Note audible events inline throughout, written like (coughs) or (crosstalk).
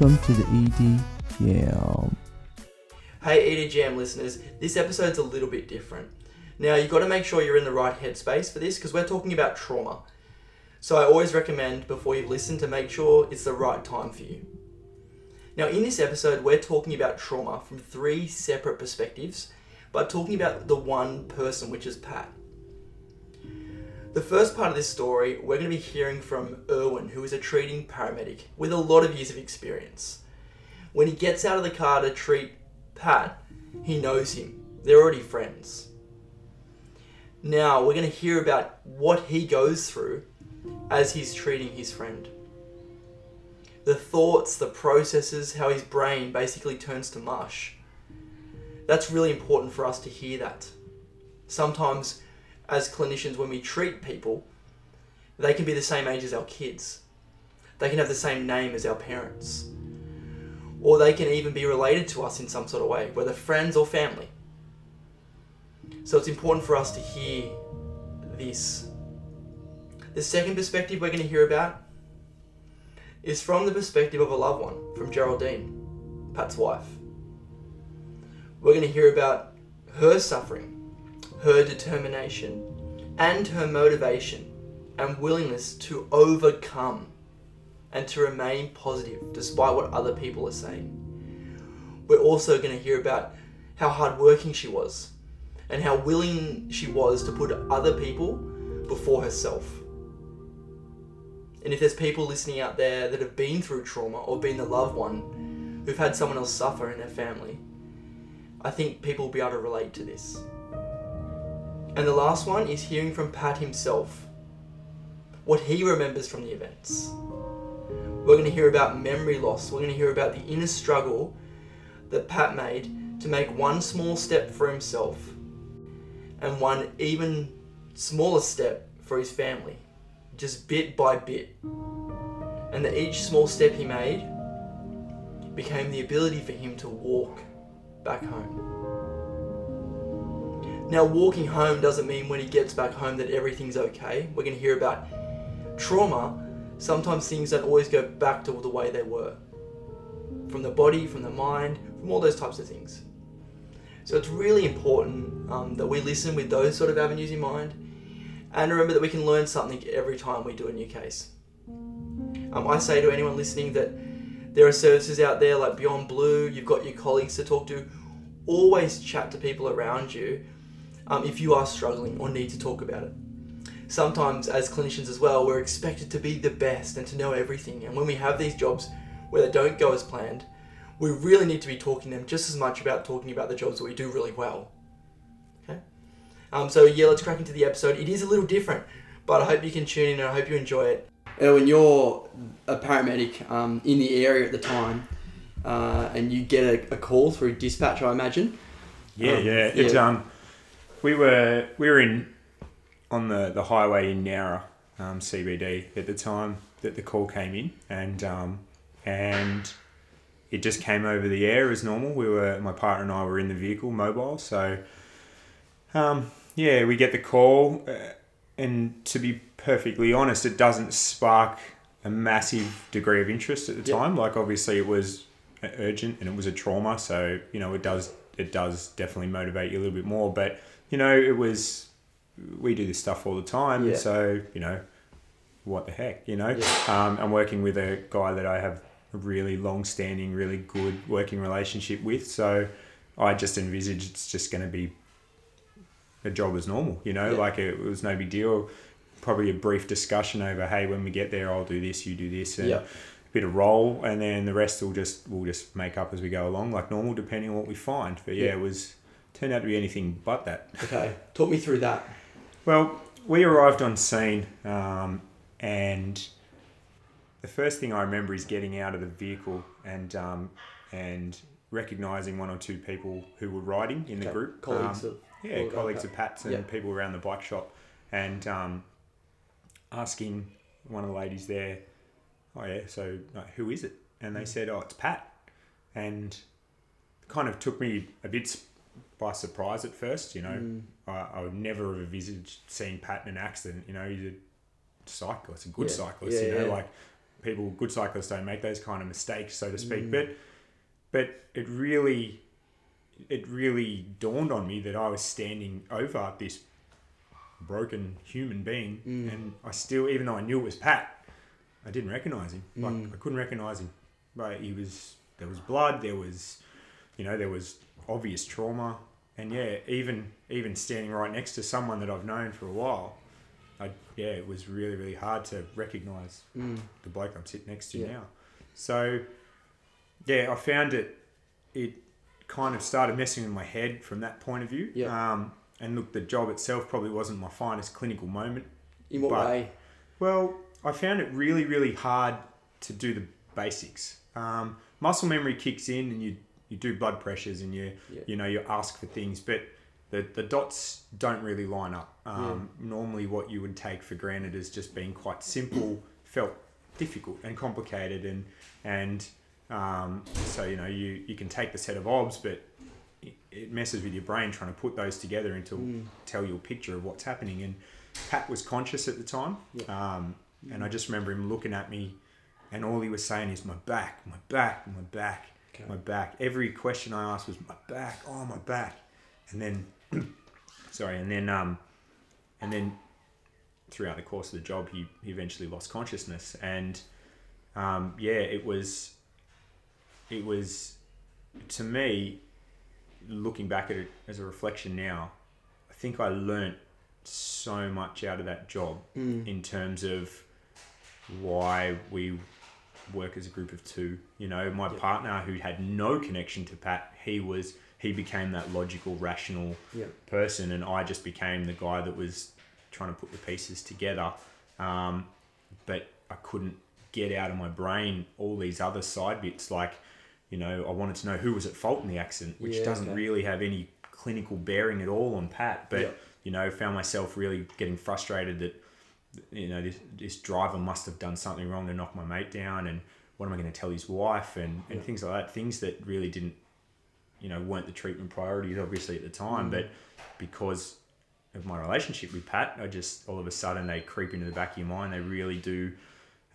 Welcome to the ED Jam. Hey EDGM listeners, this episode's a little bit different. Now, you've got to make sure you're in the right headspace for this because we're talking about trauma. So, I always recommend before you listen to make sure it's the right time for you. Now, in this episode, we're talking about trauma from three separate perspectives, but talking about the one person, which is Pat. The first part of this story, we're going to be hearing from Erwin, who is a treating paramedic with a lot of years of experience. When he gets out of the car to treat Pat, he knows him. They're already friends. Now, we're going to hear about what he goes through as he's treating his friend. The thoughts, the processes, how his brain basically turns to mush. That's really important for us to hear that. Sometimes, as clinicians, when we treat people, they can be the same age as our kids. They can have the same name as our parents. Or they can even be related to us in some sort of way, whether friends or family. So it's important for us to hear this. The second perspective we're going to hear about is from the perspective of a loved one, from Geraldine, Pat's wife. We're going to hear about her suffering, her determination, and her motivation and willingness to overcome and to remain positive despite what other people are saying. We're also going to hear about how hardworking she was and how willing she was to put other people before herself. And if there's people listening out there that have been through trauma or been the loved one who've had someone else suffer in their family, I think people will be able to relate to this. And the last one is hearing from Pat himself what he remembers from the events. We're going to hear about memory loss. We're going to hear about the inner struggle that Pat made to make one small step for himself and one even smaller step for his family, just bit by bit. And that each small step he made became the ability for him to walk back home. Now, walking home doesn't mean when he gets back home that everything's okay. We're going to hear about trauma. Sometimes things don't always go back to the way they were from the body, from the mind, from all those types of things. So it's really important um, that we listen with those sort of avenues in mind and remember that we can learn something every time we do a new case. Um, I say to anyone listening that there are services out there like Beyond Blue, you've got your colleagues to talk to. Always chat to people around you um, if you are struggling or need to talk about it. Sometimes, as clinicians as well, we're expected to be the best and to know everything. And when we have these jobs where they don't go as planned, we really need to be talking to them just as much about talking about the jobs that we do really well. Okay? Um, so, yeah, let's crack into the episode. It is a little different, but I hope you can tune in and I hope you enjoy it. And when you're a paramedic um, in the area at the time, uh, and you get a, a, call through dispatch, I imagine. Yeah, um, yeah. It's um, we were we were in on the, the highway in Nowra, um, CBD at the time that the call came in, and um, and it just came over the air as normal. We were my partner and I were in the vehicle, mobile. So, um, yeah, we get the call, uh, and to be perfectly honest, it doesn't spark a massive degree of interest at the yep. time. Like obviously, it was urgent and it was a trauma, so you know it does it does definitely motivate you a little bit more. But you know, it was we do this stuff all the time, yeah. so you know, what the heck, you know. Yeah. Um, I'm working with a guy that I have a really long-standing, really good working relationship with, so I just envisage it's just going to be a job as normal, you know, yeah. like it, it, was no big deal. Probably a brief discussion over, hey, when we get there, I'll do this, you do this, and a bit of roll, and then the rest will just we'll just make up as we go along, like normal, depending on what we find. But yeah, it was turned out to be anything but that. Okay, talk me through that. Well, we arrived on scene, um, and the first thing I remember is getting out of the vehicle and um, and recognizing one or two people who were riding in the okay. group. Colleagues um, of yeah, colleagues of Pat's and people around the bike shop, and um, asking one of the ladies there, "Oh yeah, so like, who is it?" And they mm. said, "Oh, it's Pat," and kind of took me a bit by surprise at first. You know, mm. I, I, would never have envisaged seeing Pat in an accident. You know, he's a cyclist, a good yeah. cyclist. Yeah, you know, yeah. like people, good cyclists, don't make those kind of mistakes, so to speak. Mm. But but it really it really dawned on me that I was standing over this broken human being, Mm. and I still, even though I knew it was Pat, I didn't recognize him. Like Mm. I couldn't recognize him. But he was there was blood, there was you know there was obvious trauma, and yeah, even even standing right next to someone that I've known for a while, I yeah, it was really really hard to recognize Mm. the bloke I'm sitting next to Yeah. now. So yeah, I found it it kind of started messing with my head from that point of view. Yeah. Um, and look, the job itself probably wasn't my finest clinical moment. In what But- way? Well, I found it really, really hard to do the basics. Um, muscle memory kicks in, and you you do blood pressures, and you Yeah. you know you ask for things, but the the dots don't really line up. Um, Normally, what you would take for granted as just being quite simple felt difficult and complicated, and and um, so you know you you can take the set of obs, but it- it messes with your brain trying to put those together into Mm. tell you a picture of what's happening. And Pat was conscious at the time, um, and I just remember him looking at me, and all he was saying is my back, my back, my back, Okay. my back. Every question I asked was my back, oh my back, and then (clears throat) sorry, and then um, and then throughout the course of the job, he, he eventually lost consciousness, and um, yeah, it was it was to me looking back at it as a reflection now, I think I learnt so much out of that job Mm. in terms of why we work as a group of two. You know, my Yeah. partner who had no connection to Pat, he was he became that logical, rational Yeah. person, and I just became the guy that was trying to put the pieces together. Um, but I couldn't get out of my brain all these other side bits, like you know, I wanted to know who was at fault in the accident, which Yeah, doesn't okay. really have any clinical bearing at all on Pat. But Yeah. you know, found myself really getting frustrated that you know this, this driver must have done something wrong to knock my mate down, and what am I going to tell his wife, and, and Yeah. things like that. Things that really didn't, you know, weren't the treatment priorities obviously at the time, Mm. but because of my relationship with Pat, I just all of a sudden they creep into the back of your mind. They really do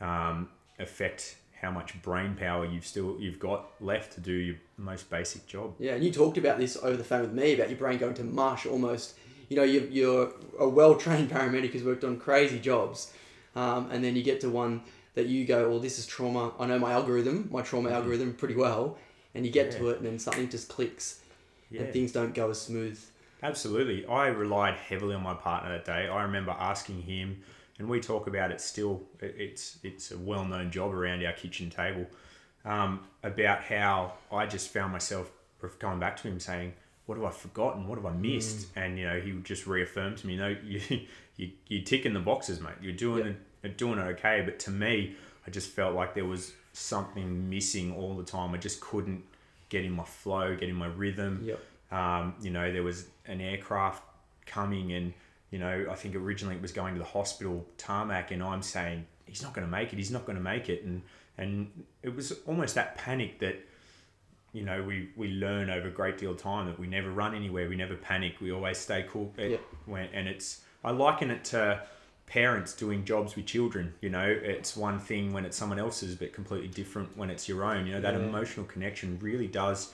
um, affect how much brain power you've still you've got left to do your most basic job. Yeah, and you talked about this over the phone with me about your brain going to mush almost. You know, you're, you're a well trained paramedic who's worked on crazy jobs, um, and then you get to one that you go, well, this is trauma. I know my algorithm, my trauma algorithm pretty well, and you get to it, and then something just clicks, Yeah. and things don't go as smooth. Absolutely. I relied heavily on my partner that day. I remember asking him, and we talk about it still. It's it's a well known job around our kitchen table um, about how I just found myself going back to him saying, "What have I forgotten? What have I missed?" And you know, he would just reaffirm to me, "No, (laughs) you you you tick in the boxes, mate. You're doing you're doing okay." But to me, I just felt like there was something missing all the time. I just couldn't get in my flow, get in my rhythm. Yep. Um, you know, there was an aircraft coming, and you know, I think originally it was going to the hospital tarmac, and I'm saying he's not going to make it. He's not going to make it, and and it was almost that panic that you know we we learn over a great deal of time that we never run anywhere, we never panic, we always stay cool. It, Yeah. when, and it's I liken it to parents doing jobs with children. You know, it's one thing when it's someone else's, but completely different when it's your own. You know, that Yeah. emotional connection really does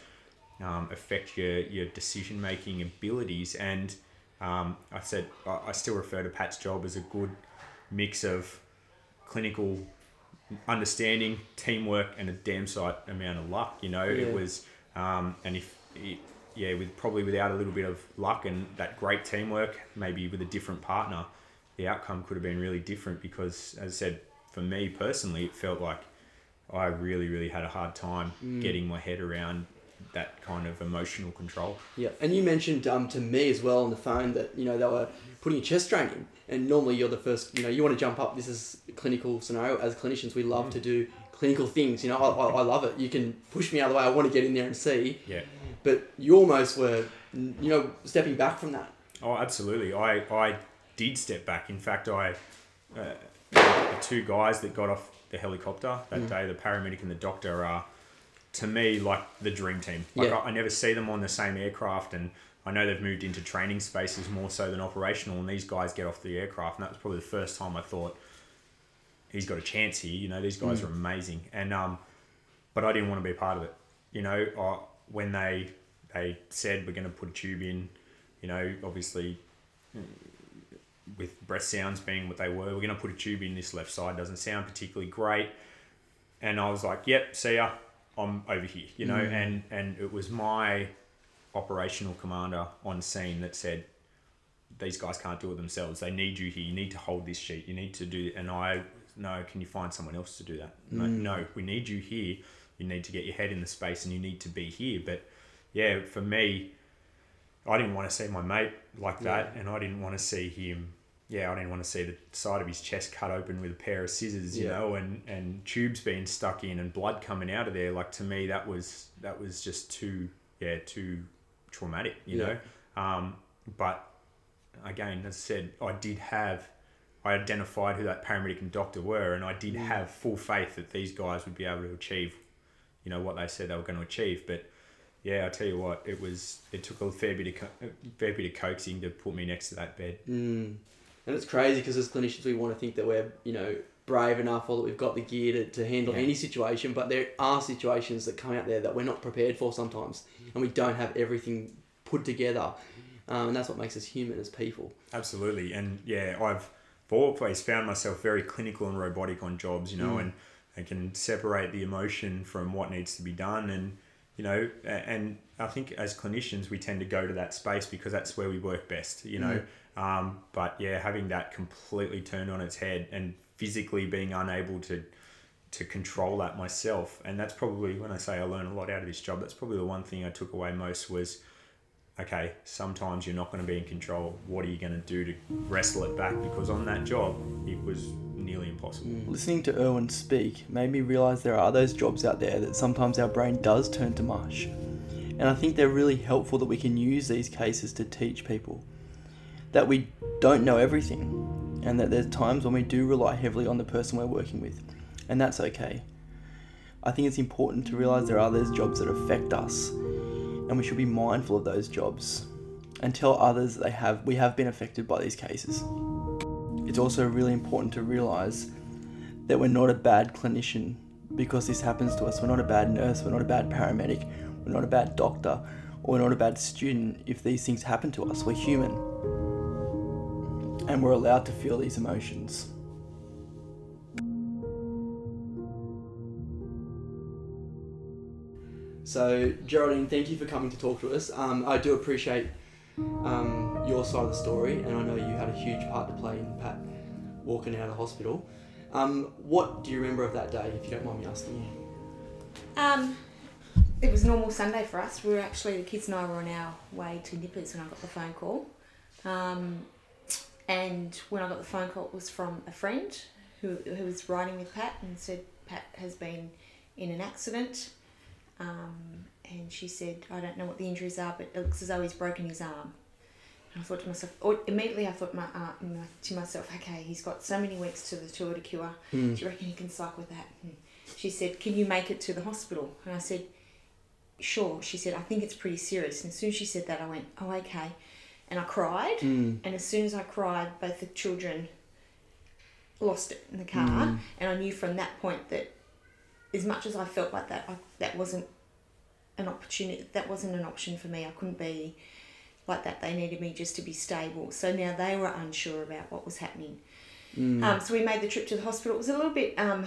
um, affect your your decision making abilities. And um, I said I I still refer to Pat's job as a good mix of clinical understanding, teamwork, and a damn sight amount of luck. You know, Yeah. it was, um, and if it, yeah, with probably without a little bit of luck and that great teamwork, maybe with a different partner, the outcome could have been really different. Because as I said, for me personally, it felt like I really, really had a hard time Mm. getting my head around that kind of emotional control. Yeah, and you mentioned um, to me as well on the phone that you know they were putting a chest drain in, and normally you're the first. You know, you want to jump up. This is a clinical scenario. As clinicians, we love to do clinical things. You know, I, I, I love it. You can push me out of the way. I want to get in there and see, Yeah. but you almost were, you know, stepping back from that. Oh, absolutely. I, I did step back. In fact, I uh, the two guys that got off the helicopter that Mm. day, the paramedic and the doctor, are to me like the dream team. Like Yeah. I, I never see them on the same aircraft, and I know they've moved into training spaces more so than operational. And these guys get off the aircraft, and that was probably the first time I thought he's got a chance here. You know, these guys Mm. are amazing, and um, but I didn't want to be a part of it. You know, I, when they they said we're going to put a tube in, you know, obviously with breath sounds being what they were, we're going to put a tube in this left side. Doesn't sound particularly great, and I was like, "Yep, see ya, I'm over here." You know, Mm. and and it was my operational commander on scene that said, "These guys can't do it themselves. They need you here. You need to hold this sheet. You need to do." And I, no, can you find someone else to do that? No, no, we need you here. You need to get your head in the space, and you need to be here. But yeah, for me, I didn't want to see my mate like that, and I didn't want to see him. Yeah, I didn't want to see the side of his chest cut open with a pair of scissors, you Yeah. know, and, and tubes being stuck in and blood coming out of there. Like to me, that was that was just too yeah too traumatic, you Yeah. know. Um, but again, as I said, I did have I identified who that paramedic and doctor were, and I did Mm. have full faith that these guys would be able to achieve, you know, what they said they were going to achieve. But yeah, I tell you what, it was it took a fair bit of co- fair bit of coaxing to put me next to that bed. Mm. And it's crazy because as clinicians, we want to think that we're, you know, brave enough or that we've got the gear to, to handle Yeah. any situation, but there are situations that come out there that we're not prepared for sometimes, and we don't have everything put together. Um, and that's what makes us human as people. Absolutely, and yeah, I've always found myself very clinical and robotic on jobs, you know, Mm. and I can separate the emotion from what needs to be done, and you know, and I think as clinicians we tend to go to that space because that's where we work best, you know. Um, but yeah, having that completely turned on its head and physically being unable to to control that myself, and that's probably when I say I learned a lot out of this job. That's probably the one thing I took away most was okay, sometimes you're not going to be in control. What are you going to do to wrestle it back? Because on that job, it was nearly impossible. Listening to Erwin speak made me realize there are those jobs out there that sometimes our brain does turn to mush. And I think they're really helpful that we can use these cases to teach people that we don't know everything and that there's times when we do rely heavily on the person we're working with. And that's okay. I think it's important to realize there are those jobs that affect us and we should be mindful of those jobs and tell others that they have we have been affected by these cases. It's also really important to realize that we're not a bad clinician because this happens to us. We're not a bad nurse, we're not a bad paramedic, we're not a bad doctor, or we're not a bad student if these things happen to us. We're human. And we're allowed to feel these emotions. So, Geraldine, thank you for coming to talk to us. Um, I do appreciate um, your side of the story, and I know you had a huge part to play in Pat walking out of hospital. Um, what do you remember of that day, if you don't mind me asking you? Um, it was normal Sunday for us. We were actually the kids and I were on our way to Nippers when I got the phone call. Um, and when I got the phone call, it was from a friend who, who was riding with Pat and said Pat has been in an accident. Um, and she said, I don't know what the injuries are, but it looks as though he's broken his arm. And I thought to myself, or immediately I thought my, uh, to myself, okay, he's got so many weeks to the Tour de Cure. Do you reckon he can cycle with that? And she said, Can you make it to the hospital? And I said, Sure. She said, I think it's pretty serious. And as soon as she said that, I went, Oh, okay. And I cried. Mm. And as soon as I cried, both the children lost it in the car. And I knew from that point that as much as I felt like that, I, that wasn't an opportunity, that wasn't an option for me. I couldn't be like that. They needed me just to be stable. So now they were unsure about what was happening. Um, so we made the trip to the hospital. It was a little bit. Um,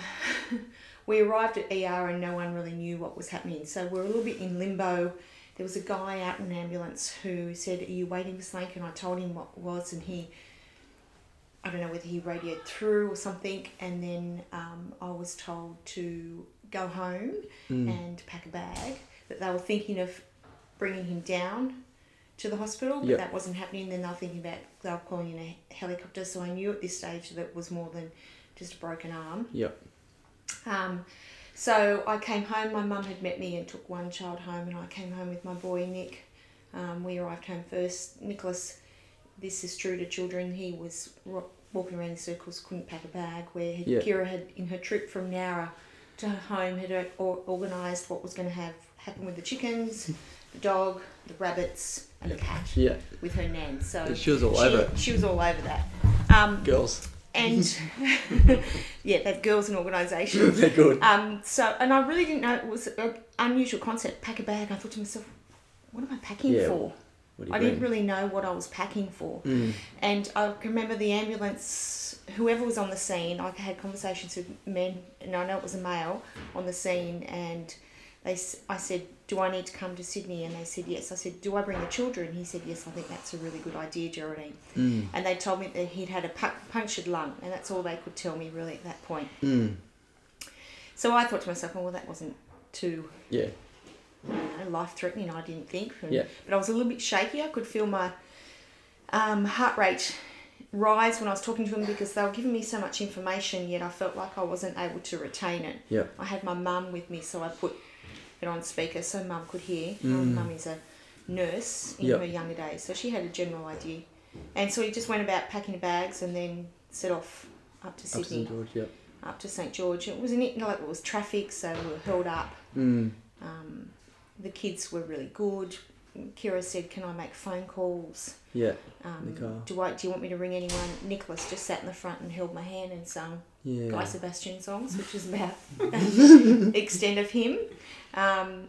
(laughs) we arrived at ER and no one really knew what was happening. So we're a little bit in limbo. There was a guy out in an ambulance who said, "Are you waiting for something?" And I told him what was, and he. I don't know whether he radioed through or something, and then um, I was told to go home and pack a bag. That they were thinking of bringing him down to the hospital, but Yep. that wasn't happening. Then they were thinking about they were calling in a helicopter. So I knew at this stage that it was more than just a broken arm. Yep. Um, so I came home. My mum had met me and took one child home, and I came home with my boy Nick. Um, we arrived home first. Nicholas, this is true to children. He was ro- walking around in circles, couldn't pack a bag. Where Yeah. Kira had, in her trip from Nowra to her home, had or- organised what was going to have happen with the chickens, (laughs) the dog, the rabbits, and the cat Yeah. with her nan. So She was all she, over it. She was all over that. Um, Girls. And (laughs) yeah, that girls an organisation. (laughs) They're good. Um, so, and I really didn't know it was an unusual concept. Pack a bag. I thought to myself, what am I packing Yeah. for? I didn't really know what I was packing for. Mm. And I can remember the ambulance, whoever was on the scene, I had conversations with men, and I know it was a male on the scene, and they, I said, do I need to come to Sydney? And they said, yes. I said, do I bring the children? He said, yes, I think that's a really good idea, Geraldine. Mm. And they told me that he'd had a punctured lung, and that's all they could tell me really at that point. Mm. So I thought to myself, oh, well, that wasn't too Yeah. you know, life threatening, I didn't think. And- Yeah. But I was a little bit shaky. I could feel my um, heart rate rise when I was talking to them because they were giving me so much information, yet I felt like I wasn't able to retain it. Yeah. I had my mum with me, so I put it on speaker so mum could hear. Mm. Mum is a nurse in Yep. her younger days, so she had a general idea. And so we just went about packing the bags and then set off up to Up to Sydney, St George. Yeah. up to St George. It was an, like it was traffic, so we were held up. Mm. Um, the kids were really good. Kira said, "Can I make phone calls? Yeah. Um, do I? Do you want me to ring anyone?" Nicholas just sat in the front and held my hand and sung Yeah. Guy Sebastian songs, which is about (laughs) the extent of him. Um,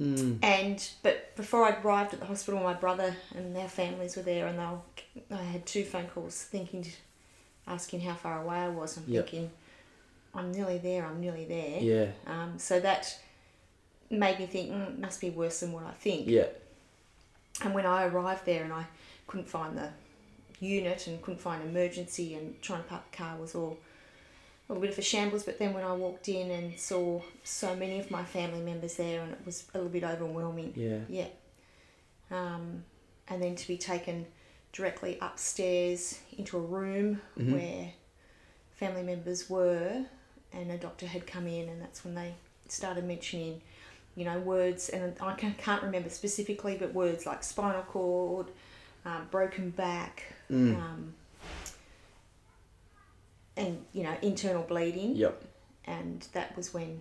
Mm. and but before I arrived at the hospital, my brother and their families were there, and they were, I had two phone calls, thinking, asking how far away I was. I'm Yep. thinking, I'm nearly there. I'm nearly there. Yeah. Um, so that made me think, mm, must be worse than what I think. Yeah. And when I arrived there and I couldn't find the unit and couldn't find emergency and trying to park the car was all a little bit of a shambles. But then when I walked in and saw so many of my family members there, and it was a little bit overwhelming. Yeah. Yeah. Um, and then to be taken directly upstairs into a room Mhm. where family members were, and a doctor had come in, and that's when they started mentioning, you know, words, and I can- can't remember specifically, but words like spinal cord, um, broken back, Mm. um, and you know, internal bleeding Yep. and that was when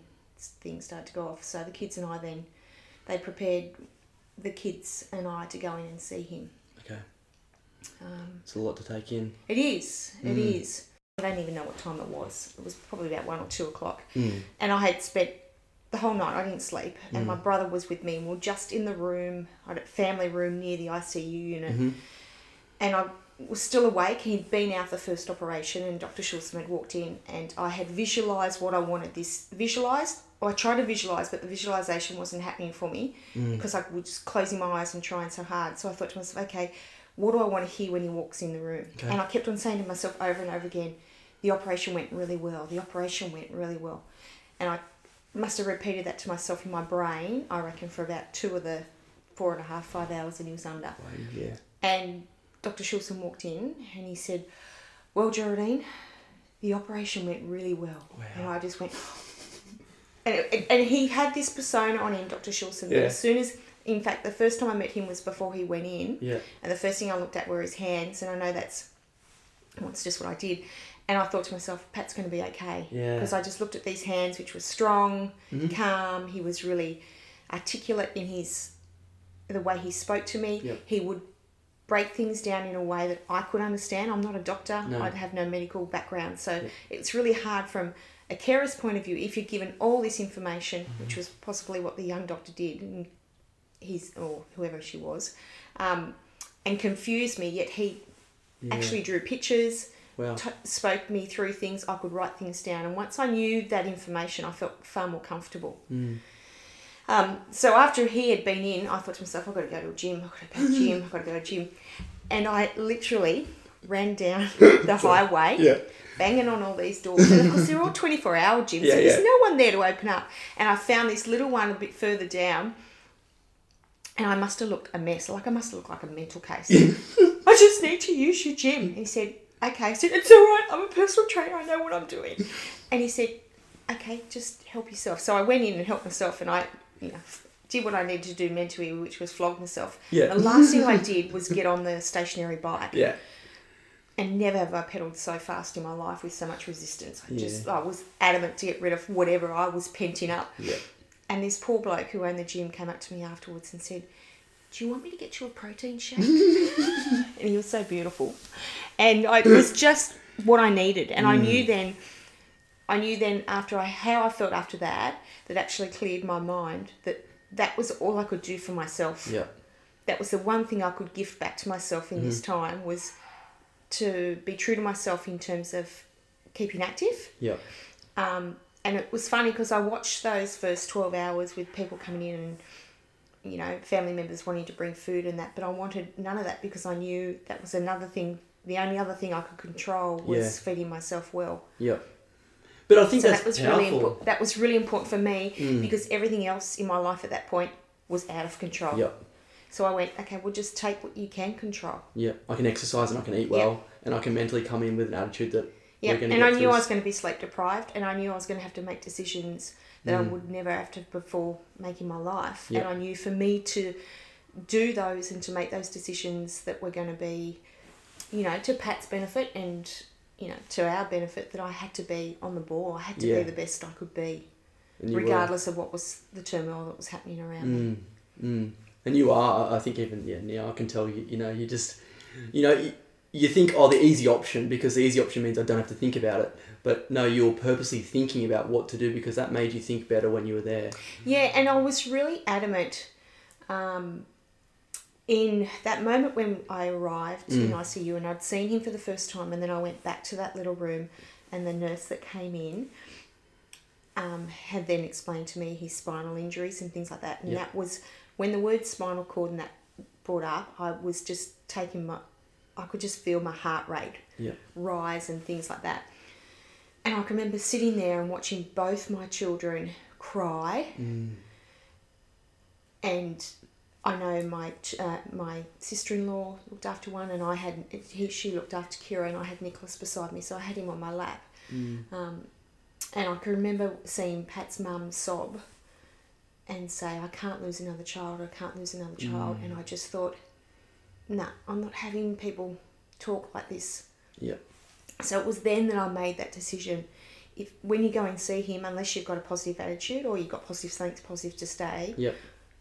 things started to go off. So the kids and I then they prepared the kids and I to go in and see him. Okay. Um, It's a lot to take in. it is, it Mm. is. I don't even know what time it was. It was probably about one or two o'clock, Mm. and I had spent the whole night. I didn't sleep, and Mm. my brother was with me. and We were just in the room, I had a family room near the ICU unit, Mhm. and I was still awake. He'd been out the first operation, and Dr. Schulzman had walked in, and I had visualized what I wanted this visualized. Or I tried to visualize, but the visualization wasn't happening for me Mm. because I was just closing my eyes and trying so hard. So I thought to myself, okay, what do I want to hear when he walks in the room? Okay. And I kept on saying to myself over and over again, the operation went really well. The operation went really well, and I must have repeated that to myself in my brain. I reckon for about two of the four and a half, five hours that he was under. Wow, yeah. And Dr. Schulzen walked in and he said, Well, Geraldine, the operation went really well. Wow. And I just went, and, it- and he had this persona on him, Dr. That Yeah. as soon as, in fact, the first time I met him was before he went in. Yeah. And the first thing I looked at were his hands, and I know that's, well, it's just what I did. And I thought to myself, Pat's going to be okay. Yeah. Because I just looked at these hands, which were strong, Mhm. calm. He was really articulate in his, the way he spoke to me. Yep. He would break things down in a way that I could understand. I'm not a doctor. No. I have no medical background, so Yep. it's really hard from a carer's point of view. If you're given all this information, Mm-hmm. which was possibly what the young doctor did, and he's or whoever she was, um, and confused me. Yet he yeah. actually drew pictures, Wow. t- spoke me through things. I could write things down, and once I knew that information, I felt far more comfortable. Mm. Um, so after he had been in, I thought to myself, I've got to go to a gym. I've got to go to a gym. I've got to go to a gym, and I literally ran down (coughs) the highway, Yeah. banging on all these doors. And of course, they're all twenty four hour gyms, Yeah, so there's yeah. no one there to open up. And I found this little one a bit further down, and I must have looked a mess. Like I must have looked like a mental case. (laughs) I just need to use your gym. And he said, okay. I said, it's all right. I'm a personal trainer. I know what I'm doing. And he said, okay, just help yourself. So I went in and helped myself, and I, you know, did what I needed to do mentally, which was flog myself. Yeah. The last thing I did was get on the stationary bike, Yeah. and never have I pedalled so fast in my life with so much resistance. I just, Yeah. I was adamant to get rid of whatever I was penting up. Yeah. And this poor bloke who owned the gym came up to me afterwards and said, Do you want me to get you a protein shake? (laughs) and he was so beautiful. And I it was just what I needed, and I Mm. knew then. I knew then after I how I felt after that that actually cleared my mind that that was all I could do for myself. Yeah. That was the one thing I could gift back to myself in Mm-hmm. this time was to be true to myself in terms of keeping active. Yeah. Um, and it was funny because I watched those first 12 hours with people coming in and, you know, family members wanting to bring food and that, but I wanted none of that because I knew that was another thing. The only other thing I could control was Yeah. feeding myself well. Yeah. But I think So that's that was powerful. really important. That was really important for me Mm. because everything else in my life at that point was out of control. Yeah. So I went, okay, we'll just take what you can control. Yeah. I can exercise and I can eat well and I can mentally come in with an attitude that Yeah, we're going to and I knew through I was going to be sleep deprived, and I knew I was going to have to make decisions that I Mm. would never have to before making my life. Yeah. And I knew for me to do those and to make those decisions that were going to be, you know, to Pat's benefit and you know to our benefit, that I had to be on the ball. I had to Yeah. be the best I could be, you were. regardless of what was the turmoil that was happening around me. Mm, mm. And you are, I think even yeah, now I can tell you, you know, you just, you know, you, you think, oh, the easy option because the easy option means I don't have to think about it. But no, you're purposely thinking about what to do because that made you think better when you were there. Yeah, and I was really adamant um, in that moment when I arrived in Mm. ICU and I'd seen him for the first time, and then I went back to that little room, and the nurse that came in um, had then explained to me his spinal injuries and things like that. And Yeah. that was when the word spinal cord and that brought up, I was just taking my, I could just feel my heart rate Yeah. rise and things like that. And I can remember sitting there and watching both my children cry. Mm. And I know my uh, my sister in law looked after one, and I had he, she looked after Kira, and I had Nicholas beside me, so I had him on my lap. Mm. Um, and I can remember seeing Pat's mum sob and say, I can't lose another child, I can't lose another child. And I just thought, nah, I'm not having people talk like this. Yeah. So it was then that I made that decision. If when you go and see him, unless you've got a positive attitude or you've got positive things, positive to stay, Yep.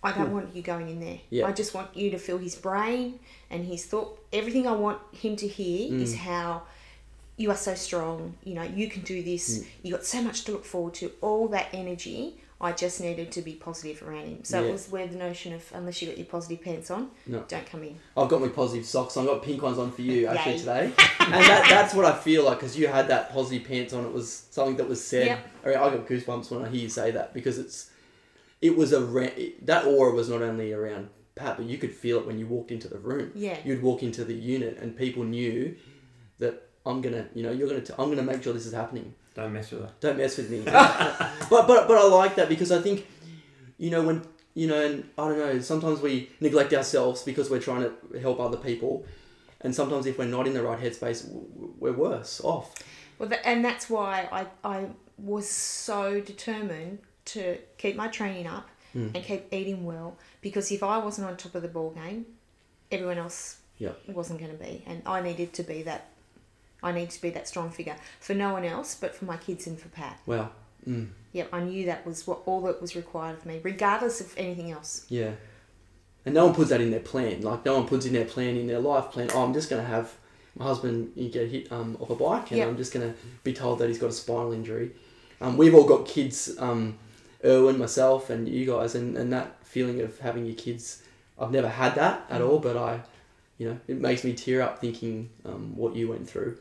I don't want you going in there. Yeah. I just want you to feel his brain and his thought. Everything I want him to hear is Mm. how you are so strong. You know, you can do this. Mm. You got so much to look forward to. All that energy, I just needed to be positive around him. So Yeah. it was where the notion of unless you got your positive pants on, No. don't come in. I've got my positive socks. on. I've got pink ones on for you actually today, (laughs) and that, that's what I feel like because you had that positive pants on. It was something that was said. Yep. I, mean, I got goosebumps when I hear you say that because it's it was a that aura was not only around Pat, but you could feel it when you walked into the room. Yeah. You'd walk into the unit and people knew that I'm gonna, you know, you're gonna, t- I'm gonna make sure this is happening. Don't mess with her. Don't mess with me. (laughs) (laughs) but but but I like that because I think, you know, when you know, and I don't know, sometimes we neglect ourselves because we're trying to help other people, and sometimes if we're not in the right headspace, w- w- we're worse off. Well, tha and that's why I, I was so determined to keep my training up Mm. and keep eating well because if I wasn't on top of the ball game, everyone else Yeah. wasn't going to be, and I needed to be that. I needed to be that strong figure for no one else, but for my kids and for Pat. Wow. Mm. Yep, I knew that was what all that was required of me, regardless of anything else. Yeah. And no one puts that in their plan. Like no one puts in their plan in their life plan. Oh, I'm just gonna have my husband you get hit um, off a bike, and Yep. I'm just gonna be told that he's got a spinal injury. Um, we've all got kids. Um, Erwin, myself, and you guys, and, and that feeling of having your kids. I've never had that at all, but I, you know, it makes me tear up thinking um, what you went through.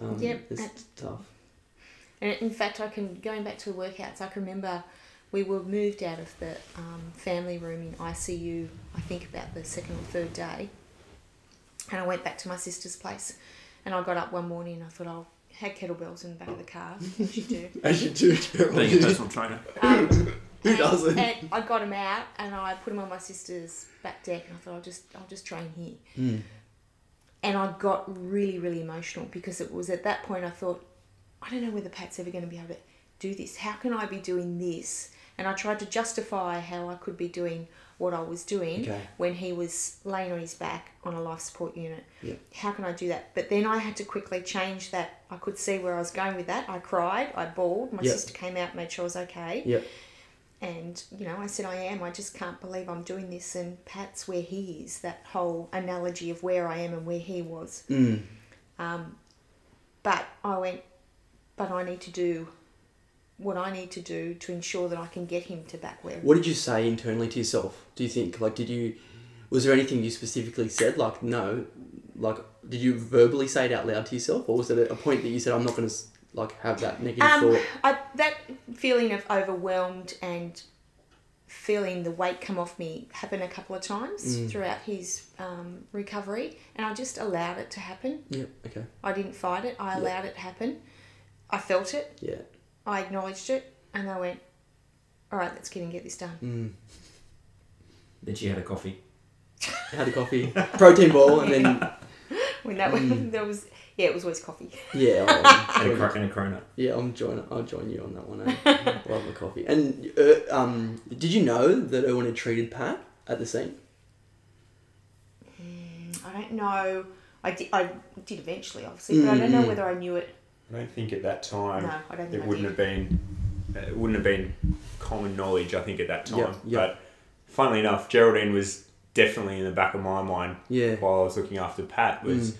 Um, Yep, it's and- tough. And in fact, I can going back to the workouts. I can remember we were moved out of the um, family room in ICU. I think about the second or third day, and I went back to my sister's place. And I got up one morning and I thought I'll had kettlebells in the back of the car. (laughs) as you do. As you do, Being a personal trainer. (laughs) Um, (laughs) Who and, doesn't? And I got them out and I put them on my sister's back deck and I thought I'll just I'll just train here. Mm. And I got really really emotional because it was at that point I thought I don't know whether Pat's ever going to be able to do this. How can I be doing this? And I tried to justify how I could be doing what I was doing Okay. when he was laying on his back on a life support unit. How can I do that? But then I had to quickly change that. I could see where I was going with that. I cried, I bawled. My Yeah. sister came out, made sure I was okay. Yep. And, you know, I said, I am. I just can't believe I'm doing this. And Pat's where he is, that whole analogy of where I am and where he was. Mm. Um, But I went, but I need to do what I need to do to ensure that I can get him to back where. What did you say internally to yourself? Do you think like did you was there anything you specifically said like no like did you verbally say it out loud to yourself or was it a point that you said I'm not going to like have that negative Um, thought? I, that feeling of overwhelmed and feeling the weight come off me happened a couple of times Mm. throughout his um, recovery, and I just allowed it to happen. Yeah. Okay. I didn't fight it. I allowed it to happen. I felt it. Yeah. I acknowledged it, and I went, "All right, let's get and get this done." Mm. Then she had a coffee. (laughs) Had a coffee, protein ball, and then (laughs) When that (laughs) Mm. there was, yeah, it was always coffee. yeah. And a I'll, and a cronut. yeah, I'm join. I'll join you on that one. Eh? Love a coffee. And uh, um, did you know that Owen had treated Pat at the scene? I don't know. I did. I did eventually, obviously, but I don't know Mm. whether I knew it. I don't think at that time No, I don't think it I wouldn't did. have been it wouldn't have been common knowledge. I think at that time. Yeah, yeah. But funnily enough, Geraldine was definitely in the back of my mind Yeah. while I was looking after Pat. Was Mm.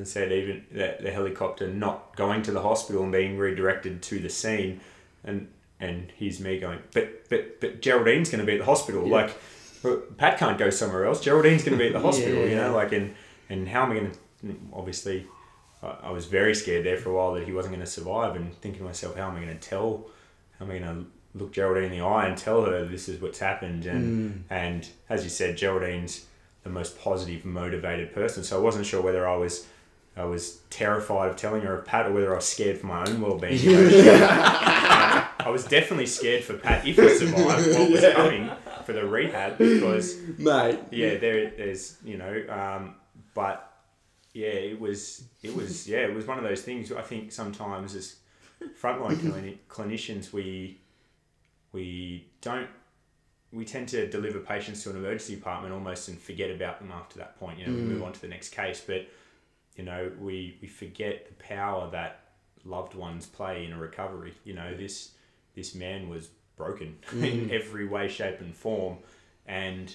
I said even that the helicopter not going to the hospital and being redirected to the scene, and and here's me going, but but but Geraldine's going to be at the hospital. Yeah. Like but Pat can't go somewhere else. Geraldine's going to be at the (laughs) hospital. You know, like and and how am I going to? Obviously, I I was very scared there for a while that he wasn't going to survive, and thinking to myself, how am I going to tell? How am I going to look Geraldine in the eye and tell her this is what's happened? And and as you said, Geraldine's the most positive, motivated person. So I wasn't sure whether I was I was terrified of telling her of Pat or whether I was scared for my own well being. (laughs) I was definitely scared for Pat if he survived what was (laughs) coming for the rehab because Mate. yeah, there, there's you know, um, but yeah, it was it was (laughs) yeah, it was one of those things. I think sometimes as frontline clini- clinicians, we we don't we tend to deliver patients to an emergency department almost and forget about them after that point. You know, we mm. move on to the next case, but you know, we we forget the power that loved ones play in a recovery. You know, this this man was broken (laughs) in mm. every way, shape, and form, and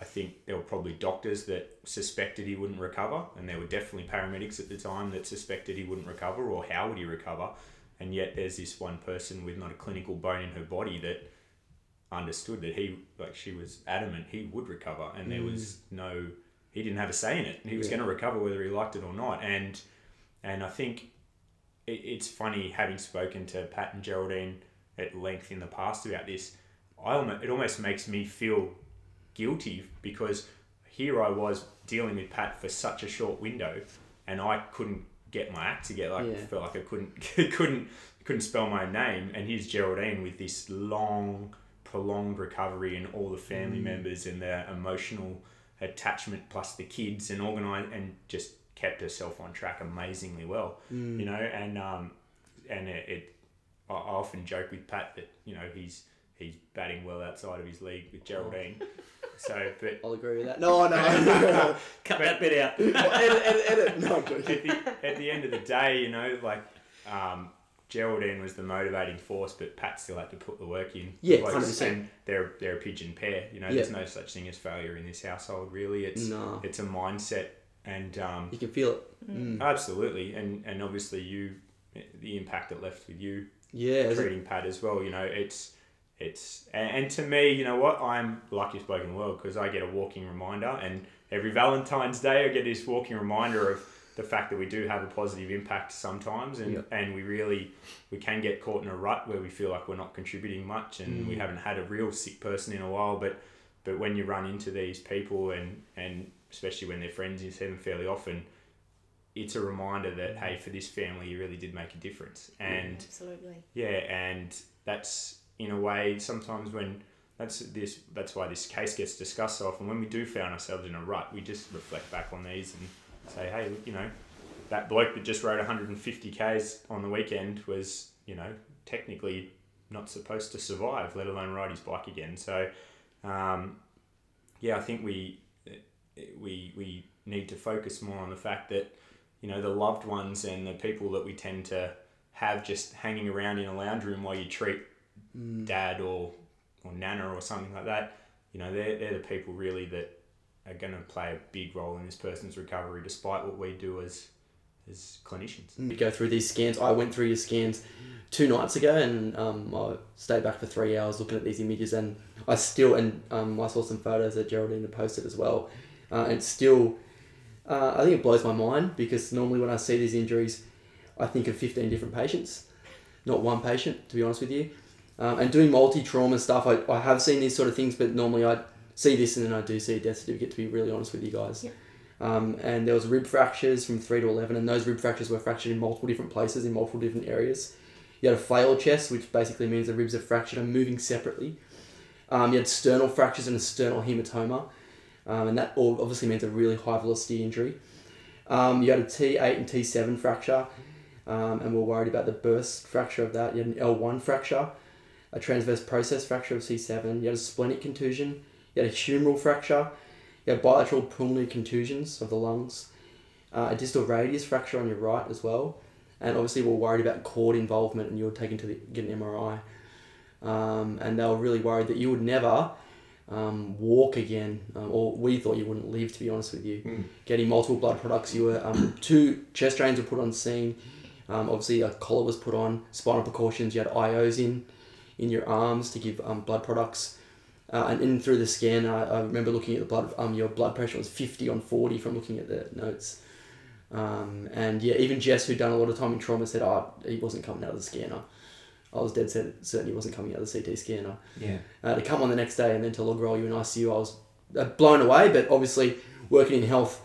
I think there were probably doctors that suspected he wouldn't recover, and there were definitely paramedics at the time that suspected he wouldn't recover, or how would he recover? And yet, there's this one person with not a clinical bone in her body that understood that he, like, she was adamant he would recover, and there was mm. no, he didn't have a say in it. He was Yeah. going to recover whether he liked it or not, and and I think it, it's funny having spoken to Pat and Geraldine at length in the past about this. I almost, it almost makes me feel guilty because here I was dealing with Pat for such a short window, and I couldn't get my act together. I Yeah. felt like I couldn't (laughs) couldn't couldn't spell my name, and here's Geraldine with this long, prolonged recovery and all the family members and their emotional attachment plus the kids and organize and just kept herself on track amazingly well. You know, and um, and it, it I often joke with Pat that you know he's he's batting well outside of his league with Geraldine. so, but I'll agree with that. No, no, no. (laughs) Cut that bit out. edit, edit, edit. No, I'm at the, at the end of the day, you know, like um, Geraldine was the motivating force, but Pat still had to put the work in. Yeah, Like, 100%. They're they're a pigeon pair. You know, Yeah. there's no such thing as failure in this household. Really, it's No. it's a mindset, and um, You can feel it. Mm. absolutely, and and obviously you, the impact it left with you Yeah. is it- treating Pat as well. You know, it's it's and, and to me, you know what, I'm luckiest bloke in the world because I get a walking reminder, and every Valentine's Day I get this walking reminder of the fact that we do have a positive impact sometimes, and Yep. and we really we can get caught in a rut where we feel like we're not contributing much, and Mm. we haven't had a real sick person in a while, but but when you run into these people and and especially when they're friends, you see them fairly often. It's a reminder that hey, for this family, you really did make a difference, and Absolutely. yeah, and that's in a way sometimes when that's this that's why this case gets discussed so often. When we do find ourselves in a rut, we just reflect back on these and say, hey, you know, that bloke that just rode 150 k's on the weekend was, you know, technically not supposed to survive, let alone ride his bike again. So, um, yeah, I think we we we need to focus more on the fact that you know the loved ones and the people that we tend to have just hanging around in a lounge room while you treat dad or or nana or something like that. You know, they're they're the people really that are going to play a big role in this person's recovery, despite what we do as as clinicians. We go through these scans. I went through your scans two nights ago, and um, I stayed back for three hours looking at these images, and I still and um, I saw some photos that Geraldine had posted as well, uh, and still, uh, I think it blows my mind because normally when I see these injuries, I think of fifteen different patients, not one patient, to be honest with you. Um, and doing multi trauma stuff, I, I have seen these sort of things, but normally I see this and then I do see a death certificate. To be really honest with you guys. Yep. Um, and there was rib fractures from three to eleven, and those rib fractures were fractured in multiple different places in multiple different areas. You had a flail chest, which basically means the ribs are fractured and moving separately. Um, you had sternal fractures and a sternal hematoma, um, and that all obviously means a really high velocity injury. Um, you had a T8 and T7 fracture, um, and we're worried about the burst fracture of that. You had an L1 fracture, a transverse process fracture of C7. You had a splenic contusion. You had a humeral fracture. You had bilateral pulmonary contusions of the lungs. Uh, a distal radius fracture on your right as well. And obviously, we're worried about cord involvement, and you were taken to the, get an MRI. Um, and they were really worried that you would never um, walk again, um, or we thought you wouldn't live, to be honest with you. Mm. Getting multiple blood products, you were um, (coughs) two chest drains were put on scene. Um, obviously, a collar was put on, spinal precautions. You had IOs in, in your arms to give um, blood products. Uh, and in through the scan, I, I remember looking at the blood. Um, your blood pressure was fifty on forty from looking at the notes. Um, and yeah, even Jess, who'd done a lot of time in trauma, said, "Oh, he wasn't coming out of the scanner." I was dead set, certain he wasn't coming out of the CT scanner. Yeah. Uh, to come on the next day and then to log roll you in ICU, I was uh, blown away. But obviously, working in health,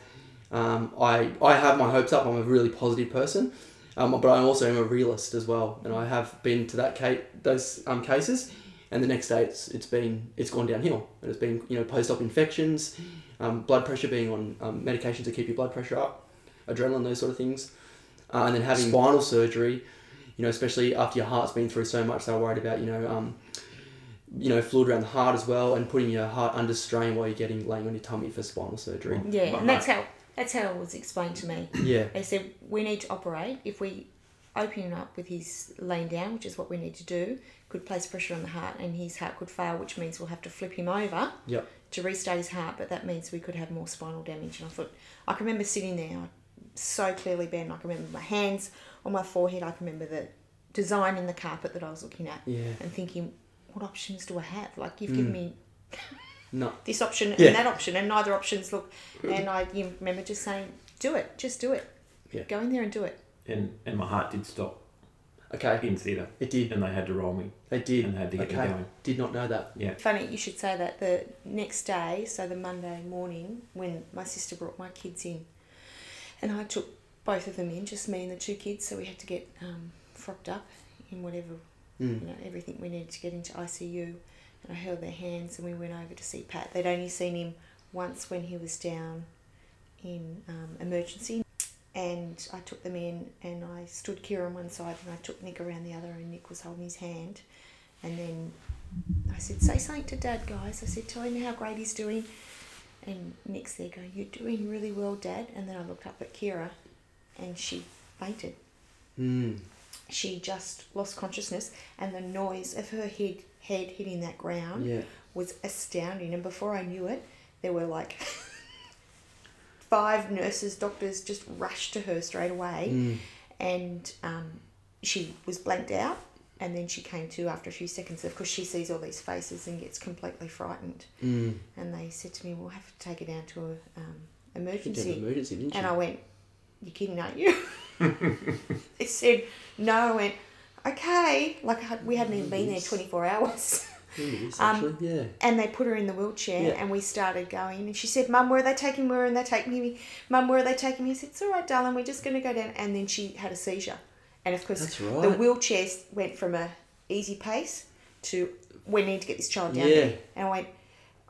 um, I I have my hopes up. I'm a really positive person, um, but I also am a realist as well, and I have been to that case, those um, cases. And the next day, it's it's been it's gone downhill, and it's been you know post op infections, um, blood pressure being on um, medication to keep your blood pressure up, adrenaline, those sort of things, uh, and then having spinal surgery, you know, especially after your heart's been through so much, they're worried about you know, um, you know, fluid around the heart as well, and putting your heart under strain while you're getting laying on your tummy for spinal surgery. Yeah, and that's how that's how it was explained to me. Yeah, They said we need to operate if we open him up with his laying down, which is what we need to do, could place pressure on the heart and his heart could fail, which means we'll have to flip him over Yep. to restart his heart, but that means we could have more spinal damage. And I thought, I can remember sitting there so clearly, Ben. I can remember my hands on my forehead. I can remember the design in the carpet that I was looking at yeah, and thinking, what options do I have? Like, you've given mm. me no, this option Yeah. and that option, and neither options look. And I you remember just saying, do it, just do it. Yeah. Go in there and do it. And and my heart did stop okay, in theatre, it did, and they had to roll me, they did. and they had to get Okay, me going. did not know that. Yeah. Funny you should say that. The next day, so the Monday morning, when my sister brought my kids in, and I took both of them in, just me and the two kids, so we had to get um, frocked up in whatever, Mm. you know, everything we needed to get into ICU. And I held their hands and we went over to see Pat. They'd only seen him once when he was down in um, emergency. And I took them in and I stood Kira on one side and I took Nick around the other and Nick was holding his hand. And then I said, say something to Dad, guys. I said, tell him how great he's doing. And Nick's there going, you're doing really well, Dad. And then I looked up at Kira and she fainted. Mm. She just lost consciousness and the noise of her head, head hitting that ground Yeah, was astounding. And before I knew it, there were like (laughs) five nurses, doctors just rushed to her straight away. mm. And um, she was blanked out. And then she came to after a few seconds, of course, she sees all these faces and gets completely frightened. Mm. And they said to me, We'll have to take her down to a um, emergency. emergency? And I went, You're kidding, aren't you? (laughs) they said, No. I went, Okay. Like, I we hadn't even been there 24 hours. (laughs) Is, Um, yeah. and they put her in the wheelchair Yeah. and we started going. And she said, Mum, where are they taking me? Where are they taking me? Mum, where are they taking me? I said, It's all right, darling, we're just going to go down. And then she had a seizure. And of course, That's the right. wheelchair went from a easy pace to we need to get this child down Yeah. there. And I went,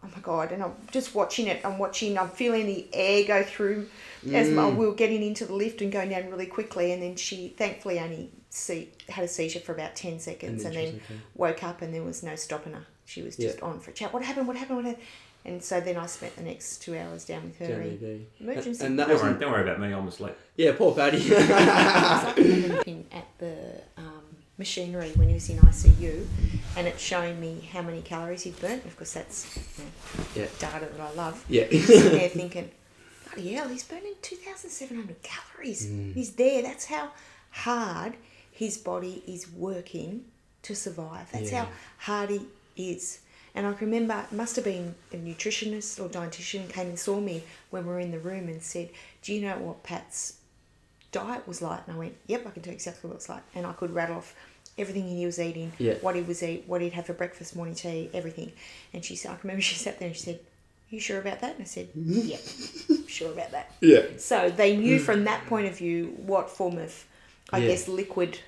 oh my god! And I'm just watching it. I'm watching. I'm feeling the air go through as my, Mm. we were getting into the lift and going down really quickly. And then she thankfully only see, had a seizure for about ten seconds, and then then, okay. woke up and there was no stopping her. She was Yeah. just on for a chat. What happened? What happened? What happened? And so then I spent the next two hours down with her Down in emergency. And that Don't worry, don't worry about me. I'm asleep. Yeah, poor Paddy. I remember looking at the um, machinery when he was in ICU, and it's showing me how many calories he'd burnt. Of course, that's you know, Yeah. data that I love. yeah. (laughs) Sitting there thinking, bloody hell, he's burning 2,700 calories. Mm. He's there. That's how hard his body is working to survive. That's Yeah. how hard he is. And I can remember, it must have been a nutritionist or dietitian came and saw me when we were in the room and said, Do you know what Pat's diet was like? And I went, Yep, I can tell you exactly what it's like. And I could rattle off everything he was eating, Yeah. what he was eat, what he'd have for breakfast, morning tea, everything. And she said, I can remember she sat there and she said, You sure about that? And I said, Yep, (laughs) sure about that. Yeah. So they knew from that point of view what form of, I Yeah. guess, liquid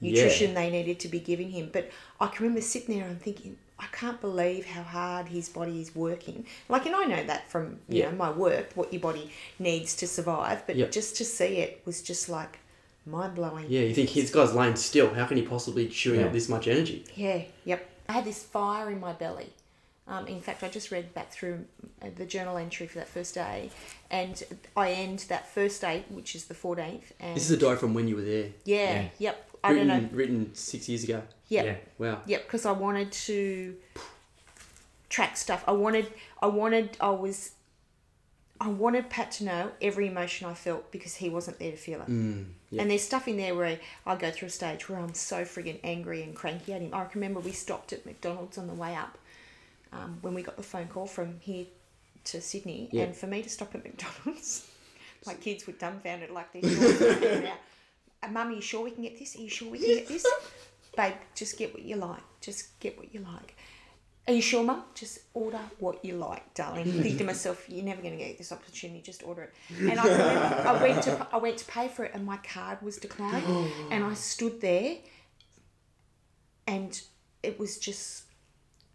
nutrition they needed to be giving him. But I can remember sitting there and thinking, I can't believe how hard his body is working. Like, and I know that from you Yeah. know my work, what your body needs to survive. But Yeah. just to see it was just like mind blowing. Yeah, you think his guy's laying still. How can he possibly chewing Yeah. up this much energy? Yeah, yep. I had this fire in my belly. Um, in fact, I just read back through uh, the journal entry for that first day, and I end that first day, which is the fourteenth. And This is a diary from when you were there. yeah, Yeah. yep. I don't Written, know. written six years ago. Yep, Yeah. Wow. yep. Because I wanted to track stuff. I wanted. I wanted. I was. I wanted Pat to know every emotion I felt because he wasn't there to feel it. Mm, yeah. And there's stuff in there where I go through a stage where I'm so friggin' angry and cranky at him. I can remember we stopped at McDonald's on the way up um, when we got the phone call from here to Sydney. Yeah. And for me to stop at McDonald's, (laughs) my kids were dumbfounded like sure uh, Mum, are you sure we can get this? Are you sure we can get this? (laughs) Babe, just get what you like. Just get what you like. Are you sure, Mum? Just order what you like, darling. Think to myself, you're never going to get this opportunity. Just order it. And I remember I went to I went to pay for it, and my card was declined. (gasps) and I stood there, and it was just,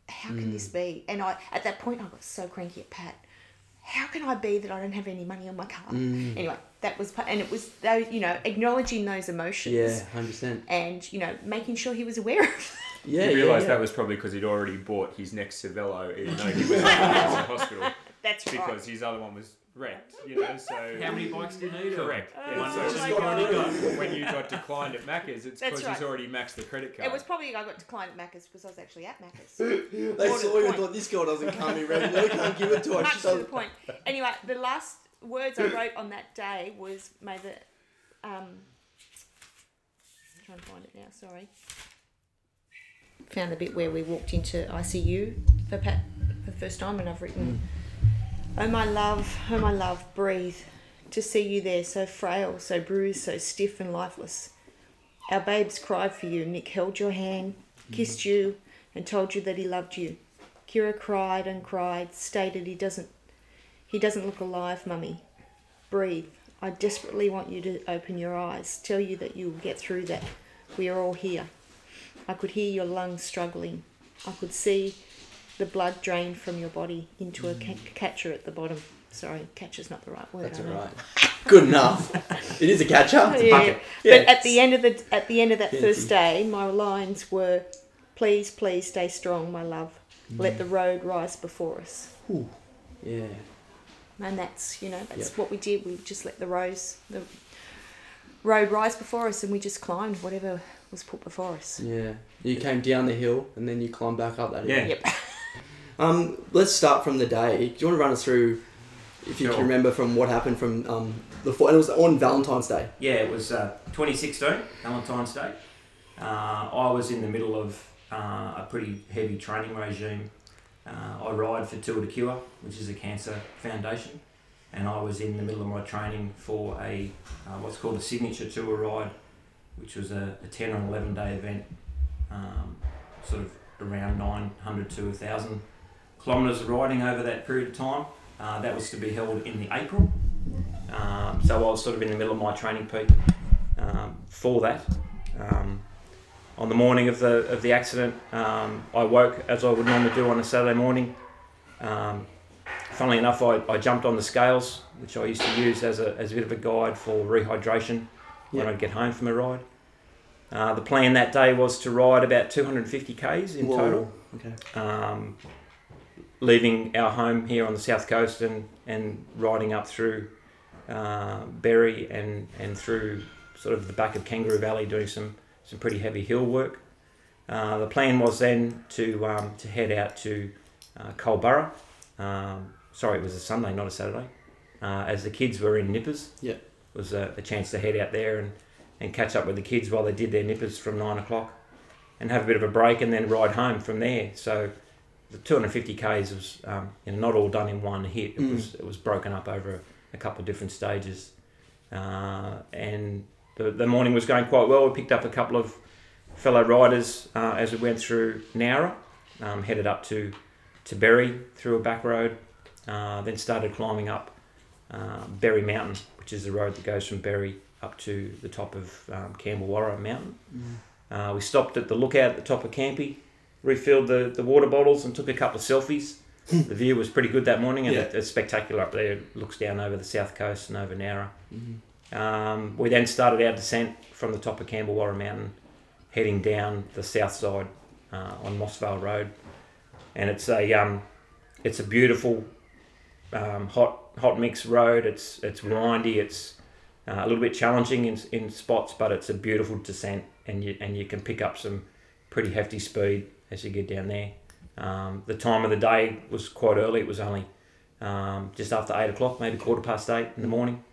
how can this mm. be? And I at that point I got so cranky at Pat. How can I be that I don't have any money on my card? Mm. Anyway, that was and it was those you know acknowledging those emotions. Yeah, hundred percent. And you know, making sure he was aware of. Yeah, (laughs) you yeah, realised yeah. that was probably because he'd already bought his next Cervelo, even though he (laughs) was in the hospital, That's right. because his other one was wrecked. You know, so How many bikes do you need? or- correct. Oh Yeah, so my it's God. just got, when you got declined at Macca's, it's That's because right. he's already maxed the credit card. It was probably I got declined at Macca's because I was actually at Macca's. (laughs) They More to saw you and point. thought this girl doesn't come in regularly. Can't give it to her. Much She to the doesn't. point. Anyway, the last words I wrote on that day was may the um trying to find it now, sorry. Found the bit where we walked into ICU for Pat for the first time and I've written Oh my love, oh my love, breathe. To see you there so frail, so bruised, so stiff and lifeless. Our babes cried for you. Nick held your hand, kissed you, and told you that he loved you. Kira cried and cried, stated he doesn't he doesn't look alive, mummy. Breathe. I desperately want you to open your eyes, tell you that you will get through that. We are all here. I could hear your lungs struggling. I could see the blood drain from your body into a ca- mm. catcher at the bottom. Sorry, catcher's not the right word. That's alright. Good enough. It is a catcher. (laughs) up. Yeah. bucket. But at the end of the at the end of that Yeah. first day, my lines were, "Please, please stay strong, my love. Mm. Let the road rise before us." Yeah. And that's you know that's Yep. what we did. We just let the rose the road rise before us, and we just climbed whatever was put before us. Yeah. You came down the hill and then you climbed back up that hill. Yeah. Yep. (laughs) Um, let's start from the day. Do you want to run us through, if you Sure. can remember from what happened from um, the and it was on Valentine's Day. Yeah, it was uh, 2016, Valentine's Day. Uh, I was in the middle of uh, a pretty heavy training regime. Uh, I ride for Tour de Cure, which is a cancer foundation, and I was in the middle of my training for a uh, what's called a signature tour ride, which was a, a 10 or 11 day event, um, sort of around 900 to 1,000 kilometres of riding over that period of time. Uh, that was to be held in the April. Um, so I was sort of in the middle of my training peak um, for that. Um, on the morning of the of the accident, um, I woke as I would normally do on a Saturday morning. Um, funnily enough, I, I jumped on the scales, which I used to use as a, as a bit of a guide for rehydration when. I'd get home from a ride. Uh, the plan that day was to ride about 250 k's in Whoa. total Okay. Leaving our home here on the south coast and, and riding up through uh, Berry and, and through sort of the back of Kangaroo Valley doing some, some pretty heavy hill work. Uh, the plan was then to, um, to head out to uh, Culburra. Um, sorry, it was a Sunday, not a Saturday. uh, as the kids were in nippers. Yeah. was a, a chance to head out there and, and catch up with the kids while they did their nippers from nine o'clock, and have a bit of a break and then ride home from there. So the 250 k's was um, you know, not all done in one hit. It Mm. was it was broken up over a, a couple of different stages, uh, and the, the morning was going quite well. We picked up a couple of fellow riders uh, as we went through Nowra, um, headed up to to Berry through a back road, uh, then started climbing up uh, Berry Mountain, which is the road that goes from Berry up to the top of um, Cambewarra Mountain. Uh, we stopped at the lookout at the top of Campy, refilled the, the water bottles, and took a couple of selfies. the view was pretty good that morning, and Yeah. it, it's spectacular up there. It looks down over the south coast and over Nowra. Mhm. Um, we then started our descent from the top of Cambewarra Mountain, heading down the south side uh, on Mossvale Road, and it's a um, it's a beautiful um, hot hot mix road. It's it's windy. It's uh, a little bit challenging in, in spots, but it's a beautiful descent, and you and you can pick up some pretty hefty speed as you get down there. Um, the time of the day was quite early. It was only um, just after eight o'clock, maybe quarter past eight in the morning.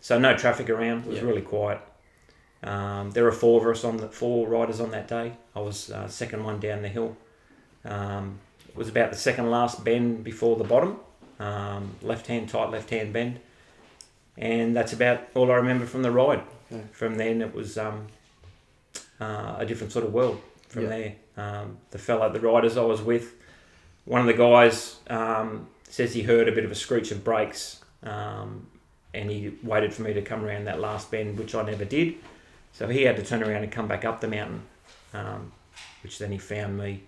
So no traffic around. It was Yeah. really quiet. Um, there were four of us on the four riders on that day. I was uh, second one down the hill. Um, it was about the second last bend before the bottom, um, left hand tight left hand bend, and that's about all I remember from the ride. Okay. From then it was um, uh, a different sort of world. From Yeah. there, um, the fellow, the riders I was with, one of the guys um, says he heard a bit of a screech of brakes, um, and he waited for me to come around that last bend, which I never did. So he had to turn around and come back up the mountain, um, which then he found me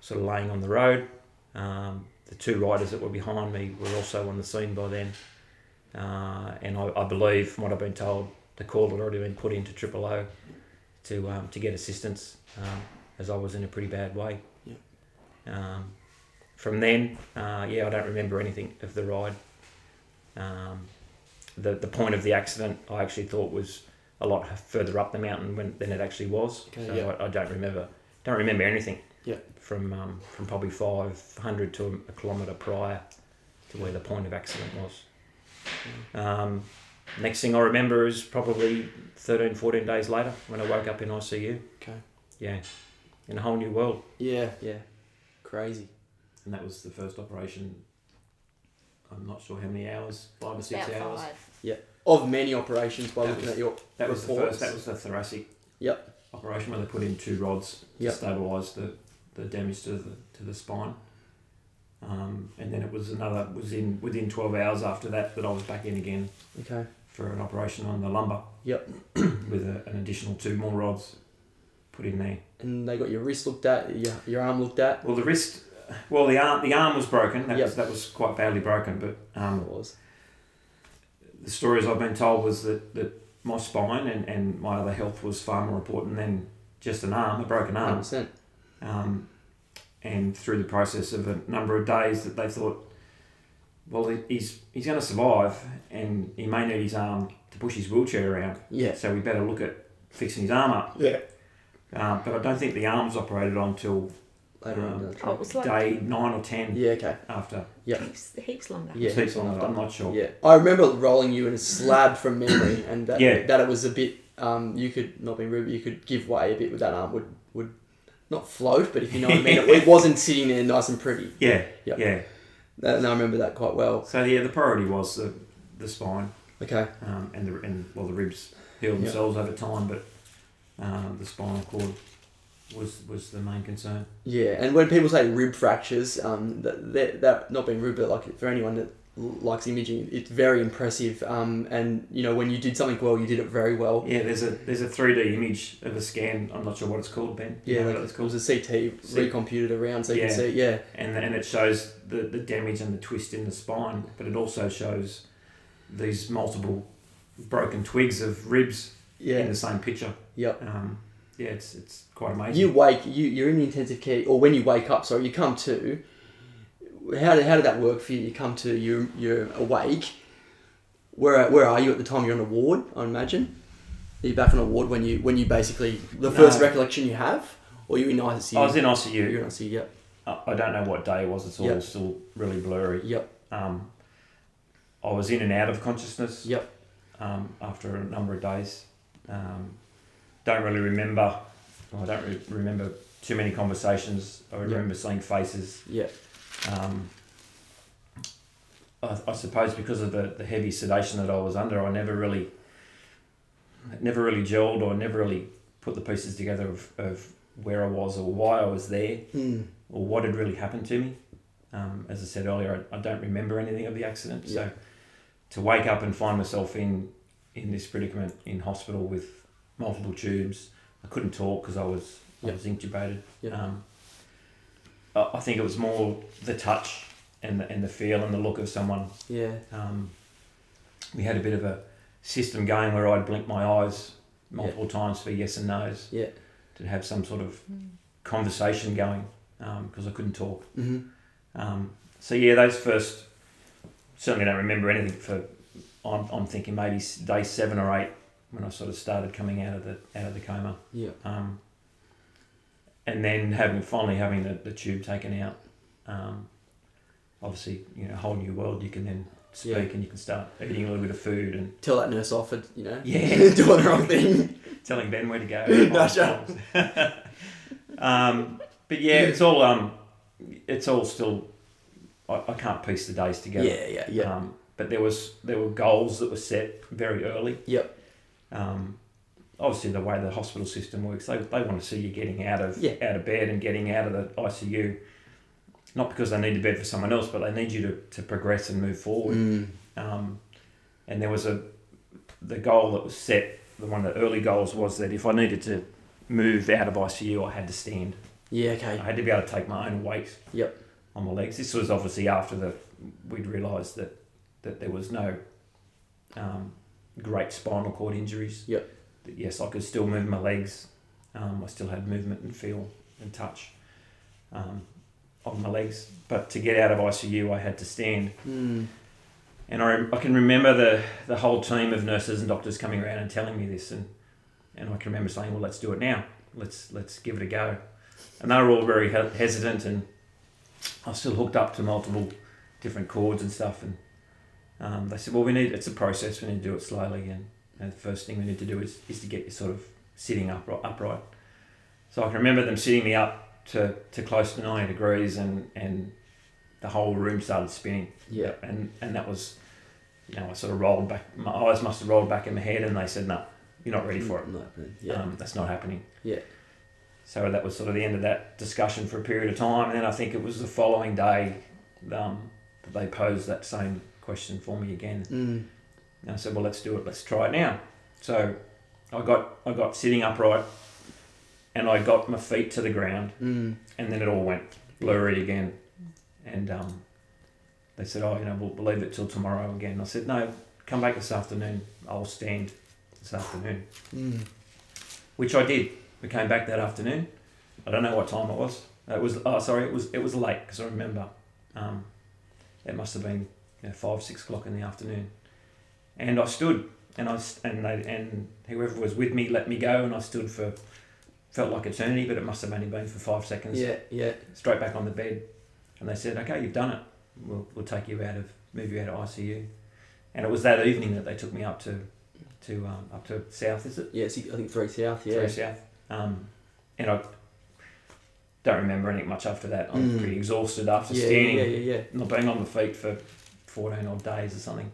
sort of laying on the road. Um, the two riders that were behind me were also on the scene by then. Uh, and I, I believe, from what I've been told, the call had already been put into Triple O to, um, to get assistance, as I was in a pretty bad way. Yeah. Um, from then, uh, yeah, I don't remember anything of the ride. Um, the, the point of the accident, I actually thought was a lot further up the mountain when, than it actually was. Okay, so yeah. I, I don't remember don't remember anything. Yeah. From um, from probably five hundred to a, kilometre prior to where the point of accident was. Um, next thing I remember is probably 13, 14 days later when I woke up in ICU. Okay. Yeah. In a whole new world. Yeah, yeah. Crazy. And that was the first operation. I'm not sure how many hours, five or six About hours. five. Of many operations by That looking was- at your That was the first. That was the thoracic. Yep. Operation where they put in two rods to stabilise the, the damage to the to the spine. Um, and then it was another was in within twelve hours after that that I was back in again Okay. for an operation on the lumbar. Yep. (clears throat) with a, an additional two more rods put in there. And they got your wrist looked at, your, your arm looked at. Well, the wrist, well, the arm the arm was broken. That Yep. was that was quite badly broken. But It um, was. the stories I've been told was that, that my spine and, and my other health was far more important than just an arm, a broken arm. 100%. Um, and through the process of a number of days, that they thought, well, he's he's going to survive, and he may need his arm to push his wheelchair around. Yeah. So we better look at fixing his arm up. Yeah. Um, but I don't think the arm was operated on till Later on Um, down the Oh, track. it was like day nine or ten Yeah, okay. after. heaps, heaps longer. Yeah. Heaps on it, I'm not sure. Yeah. I remember rolling you in a slab from memory and that, Yeah. that it was a bit, um, you could, not be rude, but you could give way a bit with that arm. Would, would not float, but if you know what I mean, it, (laughs) it wasn't sitting there nice and pretty. Yeah, Yep. yeah. That, and I remember that quite well. So yeah, the priority was the, the spine Okay. um, and the and well the ribs healed Yeah. themselves over time, but um, the spinal cord was was the main concern. Yeah, and when people say rib fractures, um, that, that, that not being rude, but like for anyone that likes imaging, it's very impressive. Um, and you know when you did something well, you did it very well. Yeah, there's a there's a three D image of a scan. I'm not sure what it's called, Ben. Yeah, like what it's it called. was a CT C- recomputed around, so you Yeah. can see. Yeah, and and it shows the, the damage and the twist in the spine, but it also shows these multiple broken twigs of ribs in yeah, the same picture. yep. Um, yeah, it's it's quite amazing. You wake, you you're in the intensive care, or when you wake up, sorry, you come to. How did, how did that work for you? You come to you you're awake. Where where are you at the time? You're on a ward, I imagine. Are you back on a ward when you when you basically the first recollection you have, or you in ICU? I was in ICU. You're in ICU. Yep. I I don't know what day it was. It's all Yep. still really blurry. Yep. Um, I was in and out of consciousness. Yep. Um, after a number of days, um, don't really remember. I don't re- remember too many conversations. I remember seeing faces. Yeah. Um, I, I suppose because of the, the heavy sedation that I was under, I never really, never really gelled or never really put the pieces together of, of where I was or why I was there Mm. or what had really happened to me. Um, as I said earlier, I, I don't remember anything of the accident. Yeah. So to wake up and find myself in in this predicament in hospital with multiple tubes, I couldn't talk because I was Yeah. I was intubated. Yeah. Um, I, think it was more the touch and the, and the feel and the look of someone. Yeah. Um, we had a bit of a system going where I'd blink my eyes multiple times for yes and no's. Yeah. To have some sort of conversation going because I couldn't talk. Mm-hmm. Um, so yeah, those first certainly don't remember anything for. I'm, I'm thinking maybe day seven or eight when I sort of started coming out of the out of the coma, Yeah. um, and then having finally having the, the tube taken out. Um, obviously, you know, a whole new world. You can then speak Yeah. and you can start eating a little bit of food and Tell that nurse off for you know Yeah. (laughs) doing the wrong thing. (laughs) telling Ben where to go. (laughs) No, um, but yeah, it's all um, it's all still. I, I can't piece the days together. Yeah. Yeah. Yeah. Um, but there was there were goals that were set very early. Yep. Um, obviously, the way the hospital system works, they, they want to see you getting out of Yeah. out of bed and getting out of the ICU. Not because they need the bed for someone else, but they need you to, to progress and move forward. Mm. Um, and there was a the goal that was set. The one of the early goals was that if I needed to move out of ICU, I had to stand. Yeah. Okay. I had to be able to take my own weight. Yep. On my legs. This was obviously after the we'd realised that that there was no um, great spinal cord injuries. Yep. That yes, I could still move my legs. Um, I still had movement and feel and touch um, on my legs. But to get out of ICU, I had to stand. Mm. And I, I can remember the, the whole team of nurses and doctors coming around and telling me this, and, and I can remember saying, "Well, let's do it now. Let's let's give it a go." And they were all very he- hesitant, and I was still hooked up to multiple different cords and stuff. And um, they said, "Well, we need it's a process. We need to do it slowly, and, and the first thing we need to do is, is to get you sort of sitting upright." upright. So I can remember them sitting me up to, to close to ninety degrees, and, and the whole room started spinning Yeah. and and that was, you know, I sort of rolled back. My eyes must have rolled back in my head, and they said, "No, you're not ready for it. Not happening. Yeah. Um, that's not happening." Yeah. So that was sort of the end of that discussion for a period of time, and then I think it was the following day um, that they posed that same question for me again, Mm. and I said, "Well, let's do it. Let's try it now." So I got I got sitting upright, and I got my feet to the ground, Mm. and then it all went blurry again. And um, they said, "Oh, you know, we'll, leave it till tomorrow again." I said, "No, come back this afternoon. I'll stand this afternoon," Mm. which I did. We came back that afternoon. I don't know what time it was. It was oh, sorry, it was it was late because I remember um, it must have been you know, five six o'clock in the afternoon, and I stood and I and they and whoever was with me let me go, and I stood for felt like eternity, but it must have only been for five seconds Yeah. Yeah. straight back on the bed, and they said, "Okay, you've done it. We'll, we'll take you out of move you out of ICU." And it was that evening that they took me up to to um, up to South, is it? Yeah. I think three south. Yeah. Through South. Um, and I don't remember anything much after that. I'm Mm. pretty exhausted after Yeah, standing, yeah. Yeah. Yeah. not being on the feet for fourteen odd days or something,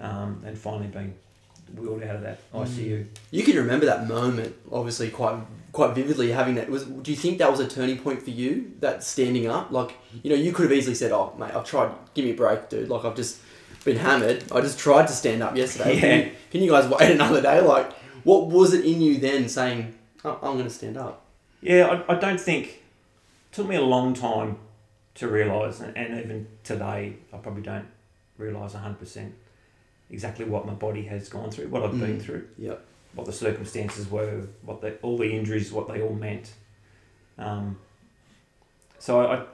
um, and finally being wheeled out of that Mm. ICU. You can remember that moment, obviously, quite quite vividly. Having that was. Do you think that was a turning point for you? That standing up, like you know, you could have easily said, "Oh, mate, I've tried. Give me a break, dude. Like I've just been hammered. I just tried to stand up yesterday. (laughs) Can, you, can you guys wait (laughs) another day? Like, what was it in you then saying, oh, "I'm going to stand up"? Yeah, I, I don't think it took me a long time to realise, and, and even today, I probably don't realise hundred percent exactly what my body has gone through, what I've been Mm. through, Yep. what the circumstances were, what the, all the injuries, what they all meant. Um, so I,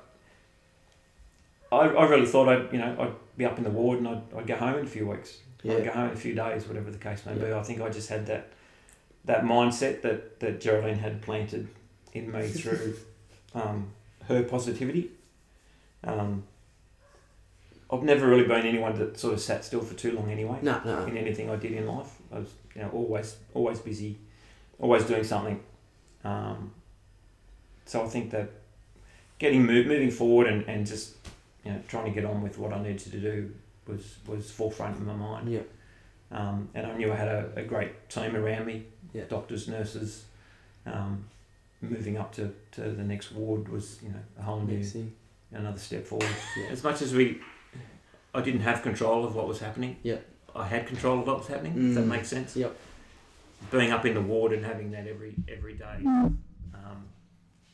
I, I really thought I'd, you know, I'd be up in the ward and I'd, I'd go home in a few weeks. I'd Yeah. go home in a few days, whatever the case may be. I think I just had that that mindset that, that Geraldine had planted in me (laughs) through um, her positivity. Um, I've never really been anyone that sort of sat still for too long anyway. No, no. In anything I did in life, I was you know always always busy, always doing something. Um, so I think that getting move, moving forward and, and just you know trying to get on with what I needed to do was was forefront in my mind. Yeah. Um, and I knew I had a, a great team around me, Yeah. doctors, nurses. Um, moving up to, to the next ward was you know a whole new another step forward. Yeah. As much as we, I didn't have control of what was happening. Yeah. I had control of what was happening. If that Mm. makes sense. Yep. Being up in the ward and having that every every day, um,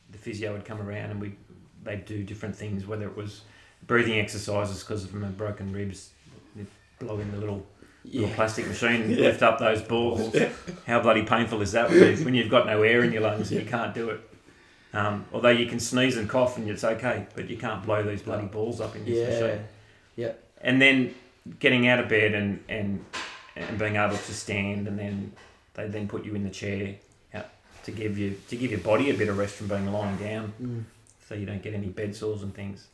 the physio would come around and we they'd do different things. Whether it was breathing exercises because of my broken ribs, they'd blow in the little little Yeah. plastic machine and (laughs) Yeah. lift up those balls. How bloody painful is that when when you've got no air in your lungs and you can't do it? Um, although you can sneeze and cough and it's okay, but you can't blow these bloody balls up in this Yeah. machine. Yeah. And then getting out of bed and, and and being able to stand and then they then put you in the chair out to give you to give your body a bit of rest from being lying down Mm. so you don't get any bed sores and things.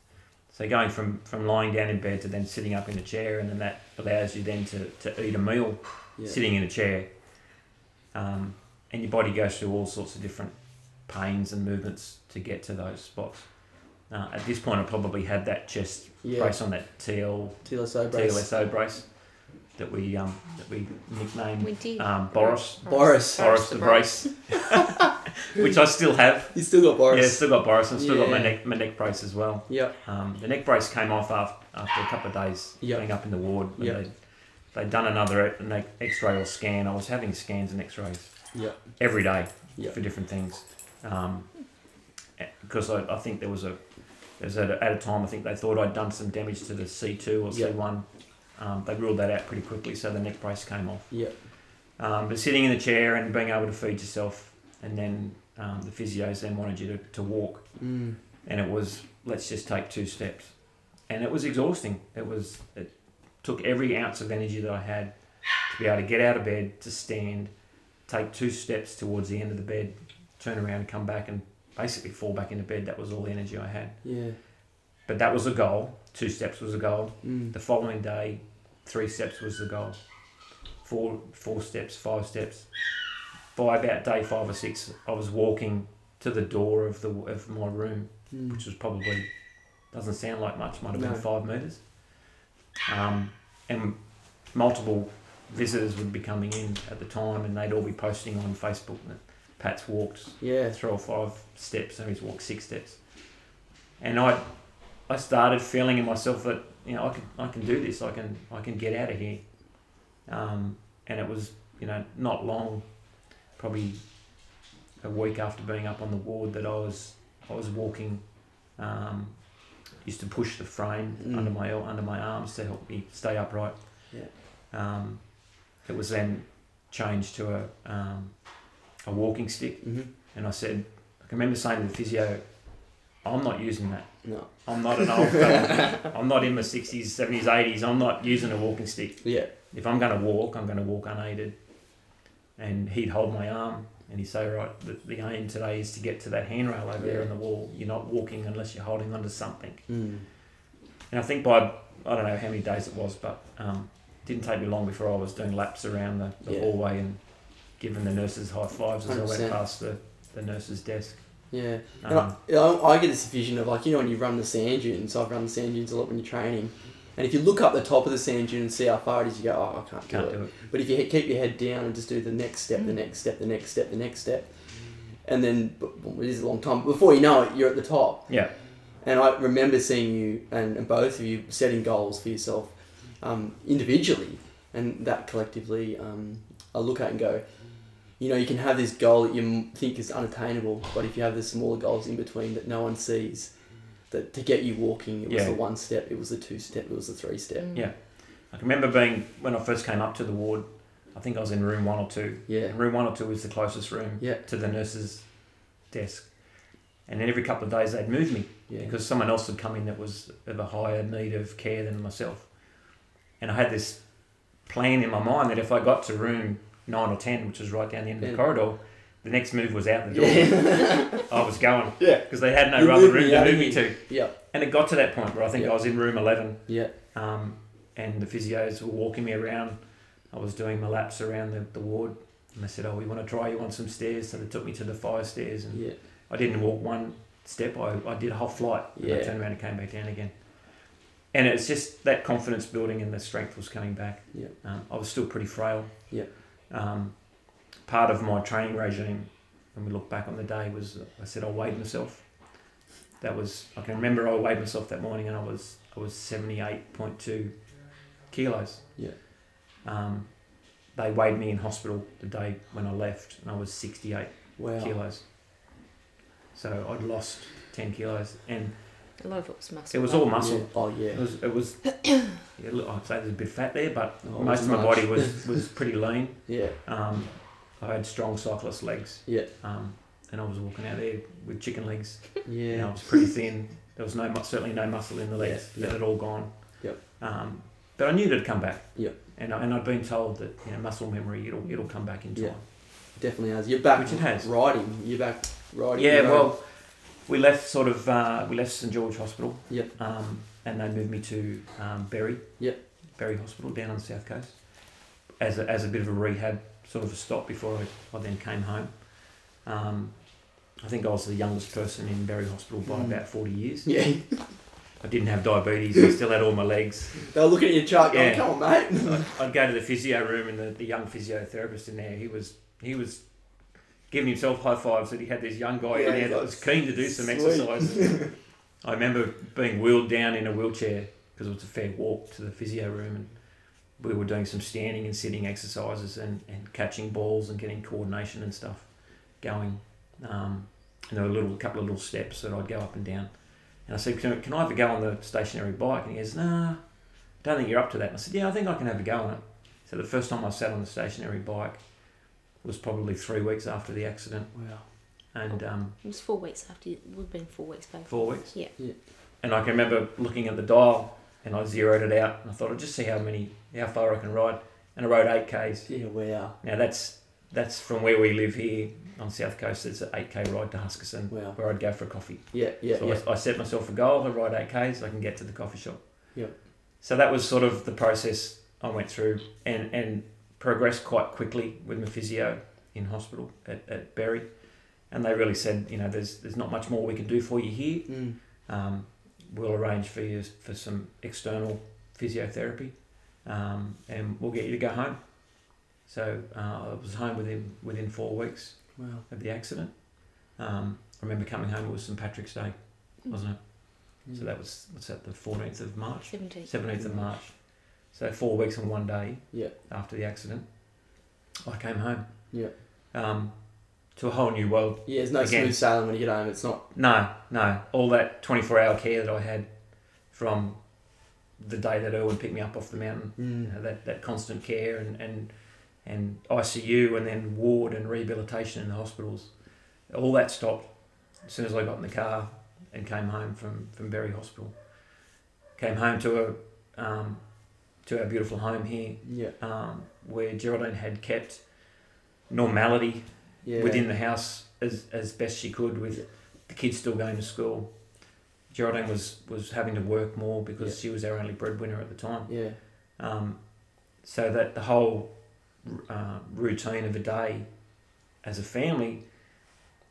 So going from, from lying down in bed to then sitting up in a chair, and then that allows you then to, to eat a meal Yeah. sitting in a chair. Um, and your body goes through all sorts of different pains and movements to get to those spots. Uh, at this point, I probably had that chest Yeah. brace on that TL, TLSO brace. TLSO brace that we um, that we nicknamed We did. um, Boris, Boris. Boris the brace, (laughs) which I still have. You still got Boris. Yeah, still got Boris, and still got my neck my neck brace as well. Yep. Um, the neck brace came off after, after a couple of days Yep. being up in the ward. when Yep. They'd, they'd done another e- X-ray or scan. I was having scans and X-rays Yep. every day Yep. for different things. Um, because I, I think there was a was at a, at a time I think they thought I'd done some damage to the C2 or Yep. C1. Um, they ruled that out pretty quickly, so the neck brace came off. Yep. Um, but sitting in the chair and being able to feed yourself, and then um, the physios then wanted you to, to walk Mm. and it was let's just take two steps and it was exhausting it was it took every ounce of energy that i had to be able to get out of bed to stand take two steps towards the end of the bed turn around and come back and basically fall back into bed that was all the energy i had Yeah. but that was a goal two steps was a goal Mm. the following day three steps was the goal four four steps five steps by about day five or six i was walking to the door of the of my room Mm. which was probably doesn't sound like much, might have No. been five meters. Um, and multiple visitors would be coming in at the time, and they'd all be posting on Facebook Pat's walked Yeah. three or five steps, and he's walked six steps. And I, I started feeling in myself that you know I can I can do this. I can I can get out of here. Um, and it was you know not long, probably a week after being up on the ward that I was I was walking. Um, used to push the frame Mm. under my under my arms to help me stay upright. Yeah. Um, it was then changed to a um, a walking stick, hmm and I said, I can remember saying to the physio, I'm not using that. No. I'm not an old fella. (laughs) I'm not in my 60s, 70s, 80s. I'm not using a walking stick. Yeah. If I'm going to walk, I'm going to walk unaided. And he'd hold my arm and he'd say, Right, the, the aim today is to get to that handrail over there Yeah. on the wall. You're not walking unless you're holding onto something. Mm. And I think by, I don't know how many days it was, but um, it didn't take me long before I was doing laps around the, the Yeah. hallway and giving the nurses high fives as I 100%. went past the, the nurse's desk. Yeah. And Um, I, I, I get this vision of like you know when you run the sand dunes. I've run the sand dunes a lot when you're training, and if you look up the top of the sand dune and see how far it is, you go, oh, I can't, can't do it. do it. But if you he- keep your head down and just do the next step, the next step, the next step, the next step, and then it is a long time. But before you know it, you're at the top. Yeah. And I remember seeing you and, and both of you setting goals for yourself um, individually, and that collectively um, I look at and go, you know, you can have this goal that you think is unattainable, but if you have the smaller goals in between that no one sees, that to get you walking, it was Yeah. the one step, it was the two step, it was the three step. Mm. Yeah. I can remember being, when I first came up to the ward, I think I was in room one or two. Yeah. And room one or two was the closest room Yeah. to the nurse's desk. And then every couple of days they'd move me Yeah. because someone else had come in that was of a higher need of care than myself. And I had this plan in my mind that if I got to room nine or ten, which was right down the end of Yeah. the corridor, the next move was out the door. yeah. (laughs) I was going yeah. because they had no You other room to move me to. Yeah. and it got to that point where I think Yeah. I was in room eleven, Yeah. um, and the physios were walking me around. I was doing my laps around the, the ward, and they said, "Oh, we want to try you on some stairs." So they took me to the fire stairs, and Yeah. I didn't walk one step. I, I did a whole flight. And I Yeah. turned around and came back down again. And it's just that confidence building and the strength was coming back. Yeah. Um, I was still pretty frail. Yeah. Um, part of my training regime, when we look back on the day, was I said I weighed myself. That was I can remember I weighed myself that morning and I was I was seventy eight point two kilos. Yeah. Um, they weighed me in hospital the day when I left and I was sixty eight Wow. kilos. So I'd lost ten kilos, and A lot of it was muscle. it was though. all muscle. Yeah. Oh yeah. It was. It was. (coughs) yeah, look, I'd say there's a bit of fat there, but Oh, most of my much. body was (laughs) was pretty lean. Yeah. Um, I had strong cyclist legs. Yeah. Um, and I was walking out there with chicken legs. Yeah. You know, I was pretty thin. There was no mu- certainly no muscle in the legs. Yeah, That had all gone. Yep. Um, but I knew it'd come back. Yep. And I, and I'd been told that you know muscle memory it'll it'll come back in time. Yeah. Definitely has. You're back. Which it has. Riding. You're back riding. Yeah, You're well, we left sort of uh, we left St George Hospital. Yep. Um, and they moved me to um, Berry. Yep. Berry Hospital down on the south coast, as a, as a bit of a rehab sort of a stop before I, I then came home. Um, I think I was the youngest person in Berry Hospital by Mm. about forty years. Yeah. (laughs) I didn't have diabetes. I still had all my legs. They were looking at your chart going, Yeah. come on, mate. I'd go to the physio room and the, the young physiotherapist in there, he was he was giving himself high fives that he had this young guy Yeah, in there that was keen to do some "Sweet." exercise. (laughs) I remember being wheeled down in a wheelchair because it was a fair walk to the physio room and we were doing some standing and sitting exercises and, and catching balls and getting coordination and stuff going. Um, and there were a little couple of little steps that I'd go up and down. And I said, can, can I have a go on the stationary bike? And he goes, nah, don't think you're up to that. And I said, yeah, I think I can have a go on it. So the first time I sat on the stationary bike was probably three weeks after the accident. Wow. And um, It was four weeks after. It would have been four weeks back. four weeks. Yeah. Yeah. And I can remember looking at the dial and I zeroed it out and I thought I'd just see how many, how far I can ride. And I rode eight Ks. Yeah, wow. Now that's that's from where we live here on South Coast. It's an eight K ride to Huskisson Wow. where I'd go for a coffee. Yeah, yeah, so yeah. I, I set myself a goal I ride eight Ks. I can get to the coffee shop. Yep. So that was sort of the process I went through and and progressed quite quickly with my physio in hospital at, at Berry. And they really said, you know, there's there's not much more we can do for you here. Mm. Um, we'll arrange for you for some external physiotherapy, um, and we'll get you to go home. So uh, I was home within within four weeks Wow. of the accident. Um, I remember coming home. It was St Patrick's Day, wasn't it? So that was what's that? The fourteenth of March, Seventeen. seventeenth of March. So four weeks and one day Yeah. after the accident, I came home. Yeah. Um, to a whole new world. Yeah, there's no Again. smooth sailing when you get home. It's not. No, no. All that 24 hour care that I had from the day that Erwin picked me up off the mountain, you Mm. know, that, that constant care and, and, and ICU and then ward and rehabilitation in the hospitals, all that stopped as soon as I got in the car and came home from, from Berry Hospital. Came home to a um, to our beautiful home here, Yeah. um, where Geraldine had kept normality Yeah. within the house as, as best she could with Yeah. the kids still going to school. Geraldine was, was having to work more because she was our only breadwinner at the time. Yeah. Um, so that the whole uh, routine of a day as a family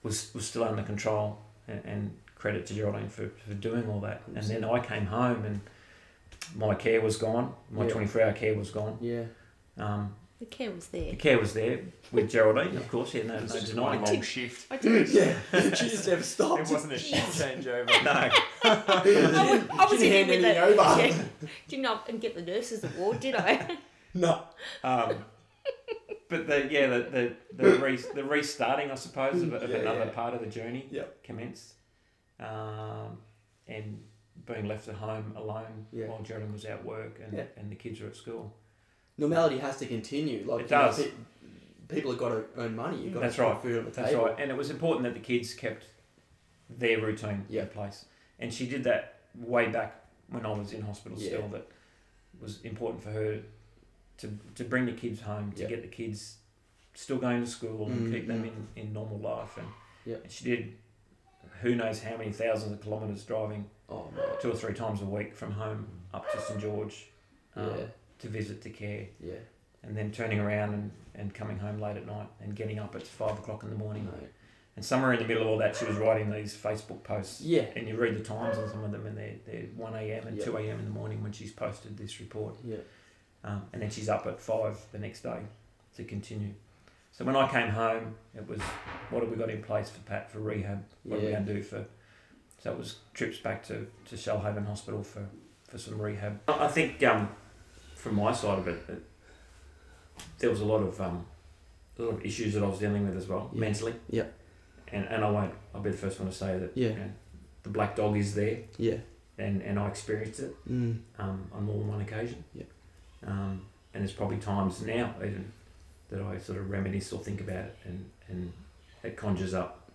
was, was still under control and, and credit to Geraldine for, for doing all that. And then I came home and my care was gone. My Yeah. 24 hour care was gone. Yeah. Um, The care was there. the care was there with Geraldine, of course. Yeah, no, no just denying one it. long shift. I did. (laughs) Yeah. (laughs) she just never stopped. It wasn't a shift changeover. (laughs) No. I, was- I was Didn't in hand with anything the, over. yeah, didn't and get the nurses award, did I? No. Um, but the yeah the the the, re, the restarting I suppose of, of Yeah, another yeah. part of the journey Yep. commenced, um, and being left at home alone Yeah. while Jordan was at work and, Yeah. and the kids were at school. Normality has to continue. Like It know, does. pe- people have got to earn money. You've got That's to right. food on the That's table. right, and it was important that the kids kept their routine Yeah. in place, and she did that way back when I was in hospital. Still, that was important for her to to bring the kids home, to get the kids still going to school and Mm, keep them mm. in, in normal life, and, Yeah. and she did who knows how many thousands of kilometres driving Oh man. two or three times a week from home up to St George um, Yeah. to visit to care, Yeah. and then turning around and, and coming home late at night and getting up at five o'clock in the morning. Mate. And somewhere in the middle of all that, she was writing these Facebook posts. Yeah. And you read the times on some of them, and they're, they're 1 a.m. and Yeah. 2 a.m. in the morning when she's posted this report. Yeah. Um, and then she's up at 5 the next day to continue. So when I came home, it was what have we got in place for Pat for rehab? What are we Yeah. going to do for. So it was trips back to, to Shoalhaven Hospital for, for some rehab. I I think um, from my side of it, it there was a lot of um, a lot of issues that I was dealing with as well, Yeah. mentally. Yeah. And, and I won't, I'll be the first one to say that Yeah. you know, the black dog is there Yeah. and, and I experienced it Mm. um, on more than one occasion. Yeah. Um, and there's probably times now even that I sort of reminisce or think about it and, and it conjures up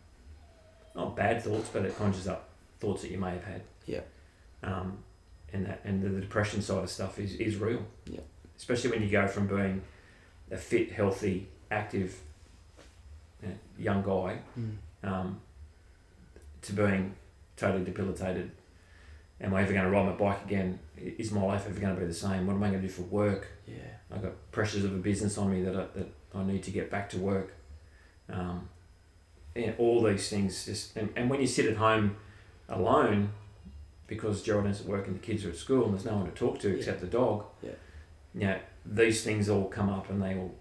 not bad thoughts, but it conjures up thoughts that you may have had. Yeah. Um, and that and the, depression side of stuff is, is real. Yeah. Especially when you go from being a fit, healthy, active you know, young guy Mm. um, to being totally debilitated. Am I ever going to ride my bike again? Is my life ever going to be the same? What am I going to do for work? Yeah. I've got pressures of a business on me that I, that I need to get back to work. Um, and all these things just and, and when you sit at home alone because Geraldine's at work and the kids are at school and there's no one to talk to Yeah. except the dog. Yeah. You know, these things all come up and they all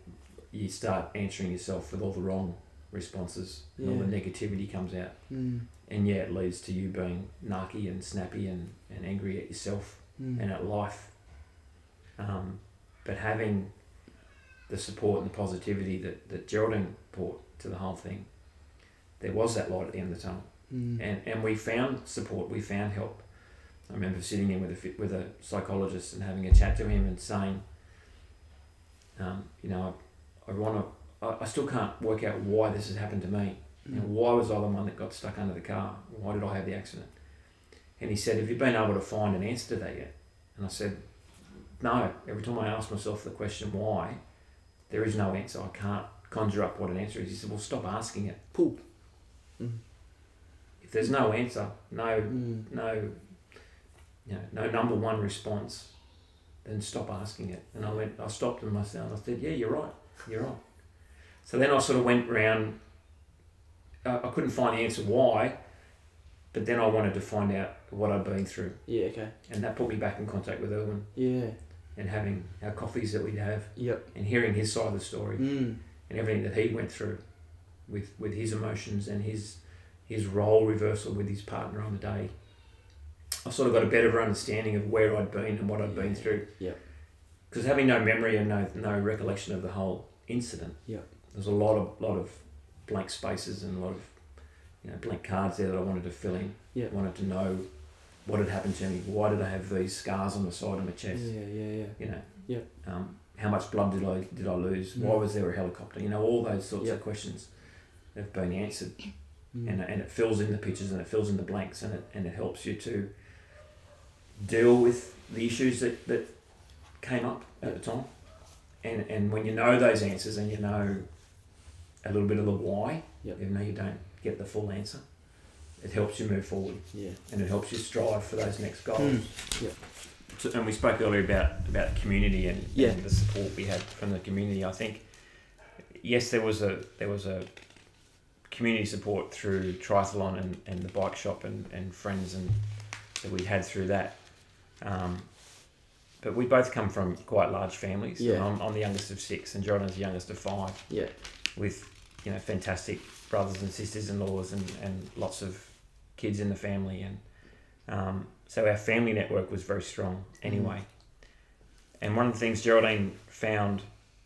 you start answering yourself with all the wrong responses and all the negativity comes out Mm. and yeah, it leads to you being narky and snappy and, and angry at yourself Mm. and at life. Um, but having the support and the positivity that, that Geraldine brought to the whole thing, there was that light at the end of the tunnel. Mm. And, and we found support, we found help. I remember sitting in with a, with a psychologist and having a chat to him and saying, um, you know, I, I want to, I, I still can't work out why this has happened to me. You know, Mm. why was I the one that got stuck under the car? Why did I have the accident? And he said, Have you been able to find an answer to that yet? And I said, No. Every time I ask myself the question why, there is no answer. I can't conjure up what an answer is. He said, Well, stop asking it. Pull. Mm. There's no answer, no, Mm. no, you know, no number one response, then stop asking it. And I went, I stopped and myself. I said, Yeah, you're right. You're right. So then I sort of went round. Uh, I couldn't find the answer why, but then I wanted to find out what I'd been through, Yeah. Okay. and that put me back in contact with Erwin Yeah. and having our coffees that we'd have Yep. and hearing his side of the story Mm. and everything that he went through with with his emotions and his his role reversal with his partner on the day. I sort of got a better understanding of where I'd been and what I'd been through. Yeah. Because having no memory and no no recollection of the whole incident. Yeah. There's a lot of lot of blank spaces and a lot of you know blank cards there that I wanted to fill in. Yeah. I wanted to know what had happened to me. Why did I have these scars on the side of my chest? Yeah. Yeah. yeah. you know. Yep. Um, how much blood did I did I lose? Mm. Why was there a helicopter? You know, all those sorts Yep. of questions have been answered, Mm. and, and it fills in the pictures and it fills in the blanks, and it and it helps you to deal with the issues that, that came up at the time, and and when you know those answers and you know a little bit of the why, Yep. even though you don't get the full answer, it helps you move forward Yeah. and it helps you strive for those next goals. Mm. Yep. So, and we spoke earlier about about community and, Yeah. and the support we had from the community. I think yes, there was a there was a community support through triathlon and, and the bike shop and, and friends and that we had through that. Um, but we both come from quite large families. Yeah. I'm, I'm the youngest of six, and Jordan's the youngest of five. Yeah. With you know fantastic brothers and sisters in laws and, and lots of kids in the family and um, so our family network was very strong anyway. And one of the things Geraldine found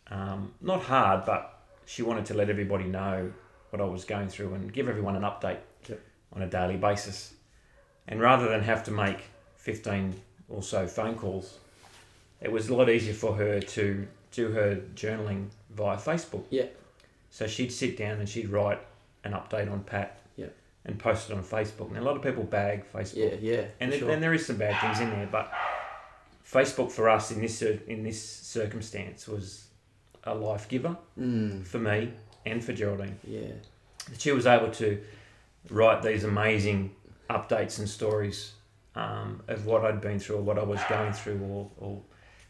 um, not hard, but she wanted to let everybody know what I was going through and give everyone an update Yep. on a daily basis. And rather than have to make 15 or so phone calls, it was a lot easier for her to do her journaling via Facebook. Yeah. So she'd sit down and she'd write an update on Pat Yeah. and post it on Facebook. And a lot of people bag Facebook. Yeah. Yeah. And, it, sure. and there is some bad things in there, but Facebook for us in this in this circumstance was a life giver Mm. for me and for Geraldine. Yeah. That she was able to write these amazing updates and stories um, of what I'd been through or what I was going through or, or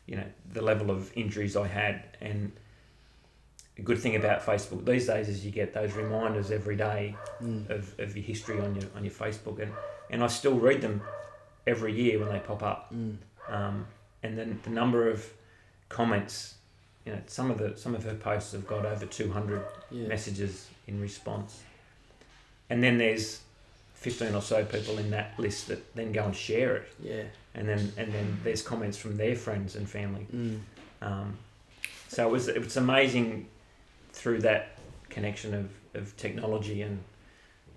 you know the level of injuries I had and a good thing about Facebook these days is you get those reminders every day Mm. of, of your history on your on your Facebook and, and I still read them every year when they pop up Mm. um, and then the number of comments you know some of the some of her posts have got over 200 Yeah. messages in response. And then there's 15 or so people in that list that then go and share it. Yeah. And then and then there's comments from their friends and family. Mm. Um, so it was it was amazing through that connection of, of technology and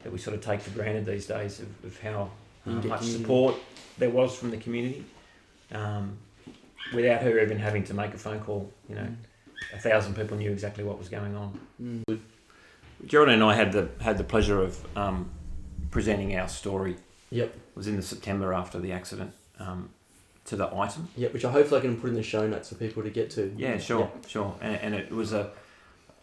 that we sort of take for granted these days of, of how uh, much support there was from the community. Um, without her even having to make a phone call, you know, a thousand people knew exactly what was going on. Mm. Geraldine and I had the had the pleasure of um, presenting our story. Yep. It was in the September after the accident um, to the item. Yep. Which I hopefully I can put in the show notes for people to get to. Yeah, sure, sure. And, and it was a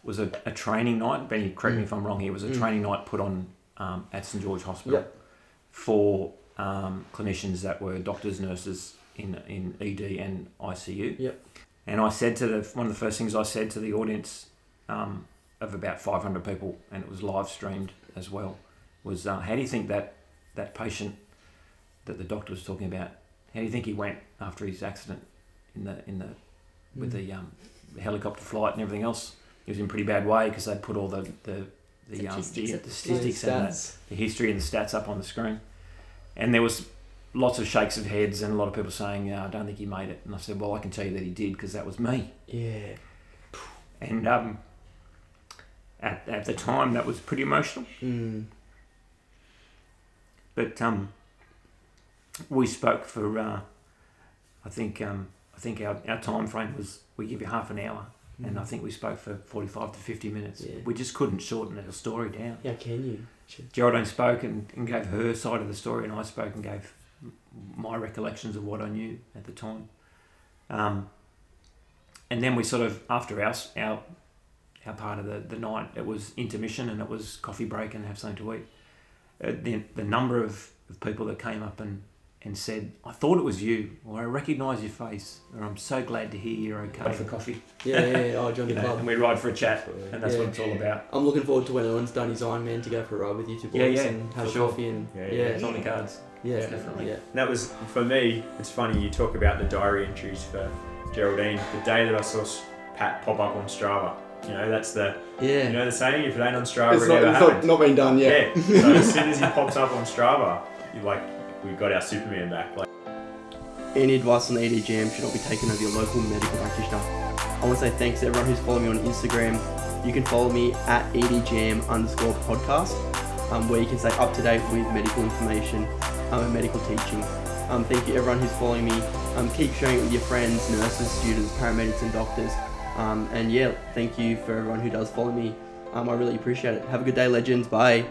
was a, a training night. Benny, correct me if I'm wrong here. It was a Mm. training night put on um, at St George Hospital Yep. for um, clinicians that were doctors, nurses in in ED and ICU. Yep. And I said to the one of the first things I said to the audience um, of about 500 people, and it was live streamed as well, was uh, how do you think that that patient that the doctor was talking about, how do you think he went after his accident in the in the with Mm. the um, helicopter flight and everything else? He was in a pretty bad way because they'd put all the the the, um, Statistics the, at the the statistics and the, the history and the stats up on the screen. And there was lots of shakes of heads and a lot of people saying, "Yeah, I don't think he made it." And I said, "Well, I can tell you that he did because that was me." Yeah. And um, at, at the time, that was pretty emotional. Mm. But um, we spoke for, uh, I think, um, I think our, our time frame was we give you half an hour, and I think we spoke for forty-five to fifty minutes. Yeah. We just couldn't shorten our story down. How can you? Geraldine spoke and, and gave her side of the story, and I spoke and gave my recollections of what I knew at the time. Um, and then we sort of after our our our part of the, the night, it was intermission and it was coffee break and have something to eat. Uh, the the number of, of people that came up and, and said, "I thought it was you," or "I recognise your face," or "I'm so glad to hear you're okay." For coffee, Yeah, yeah, yeah. Oh, join (laughs) you the know, club. and we ride for a chat, and that's Yeah. what it's all about. I'm looking forward to when Owen's done his Ironman to go for a ride with you two boys Yeah, yeah, and have sure. coffee and Yeah, yeah, yeah. It's on the cards. yeah, definitely. yeah. And that was for me. It's funny you talk about the diary entries for Geraldine. The day that I saw Pat pop up on Strava, you know that's the Yeah. you know the saying. If it ain't on Strava, it's it not, never it's not, not been done yet. Yeah. so as soon as he pops up on Strava, you like we got our Superman back. Like Any advice on the should not be taken over your local medical practitioner. I want to say thanks to everyone who's following me on Instagram. You can follow me at EDGM underscore podcast, um, where you can stay up to date with medical information um, and medical teaching. Um, thank you everyone who's following me. Um, keep sharing it with your friends, nurses, students, paramedics, and doctors. Um, and yeah, thank you for everyone who does follow me. Um, I really appreciate it. Have a good day, legends. Bye.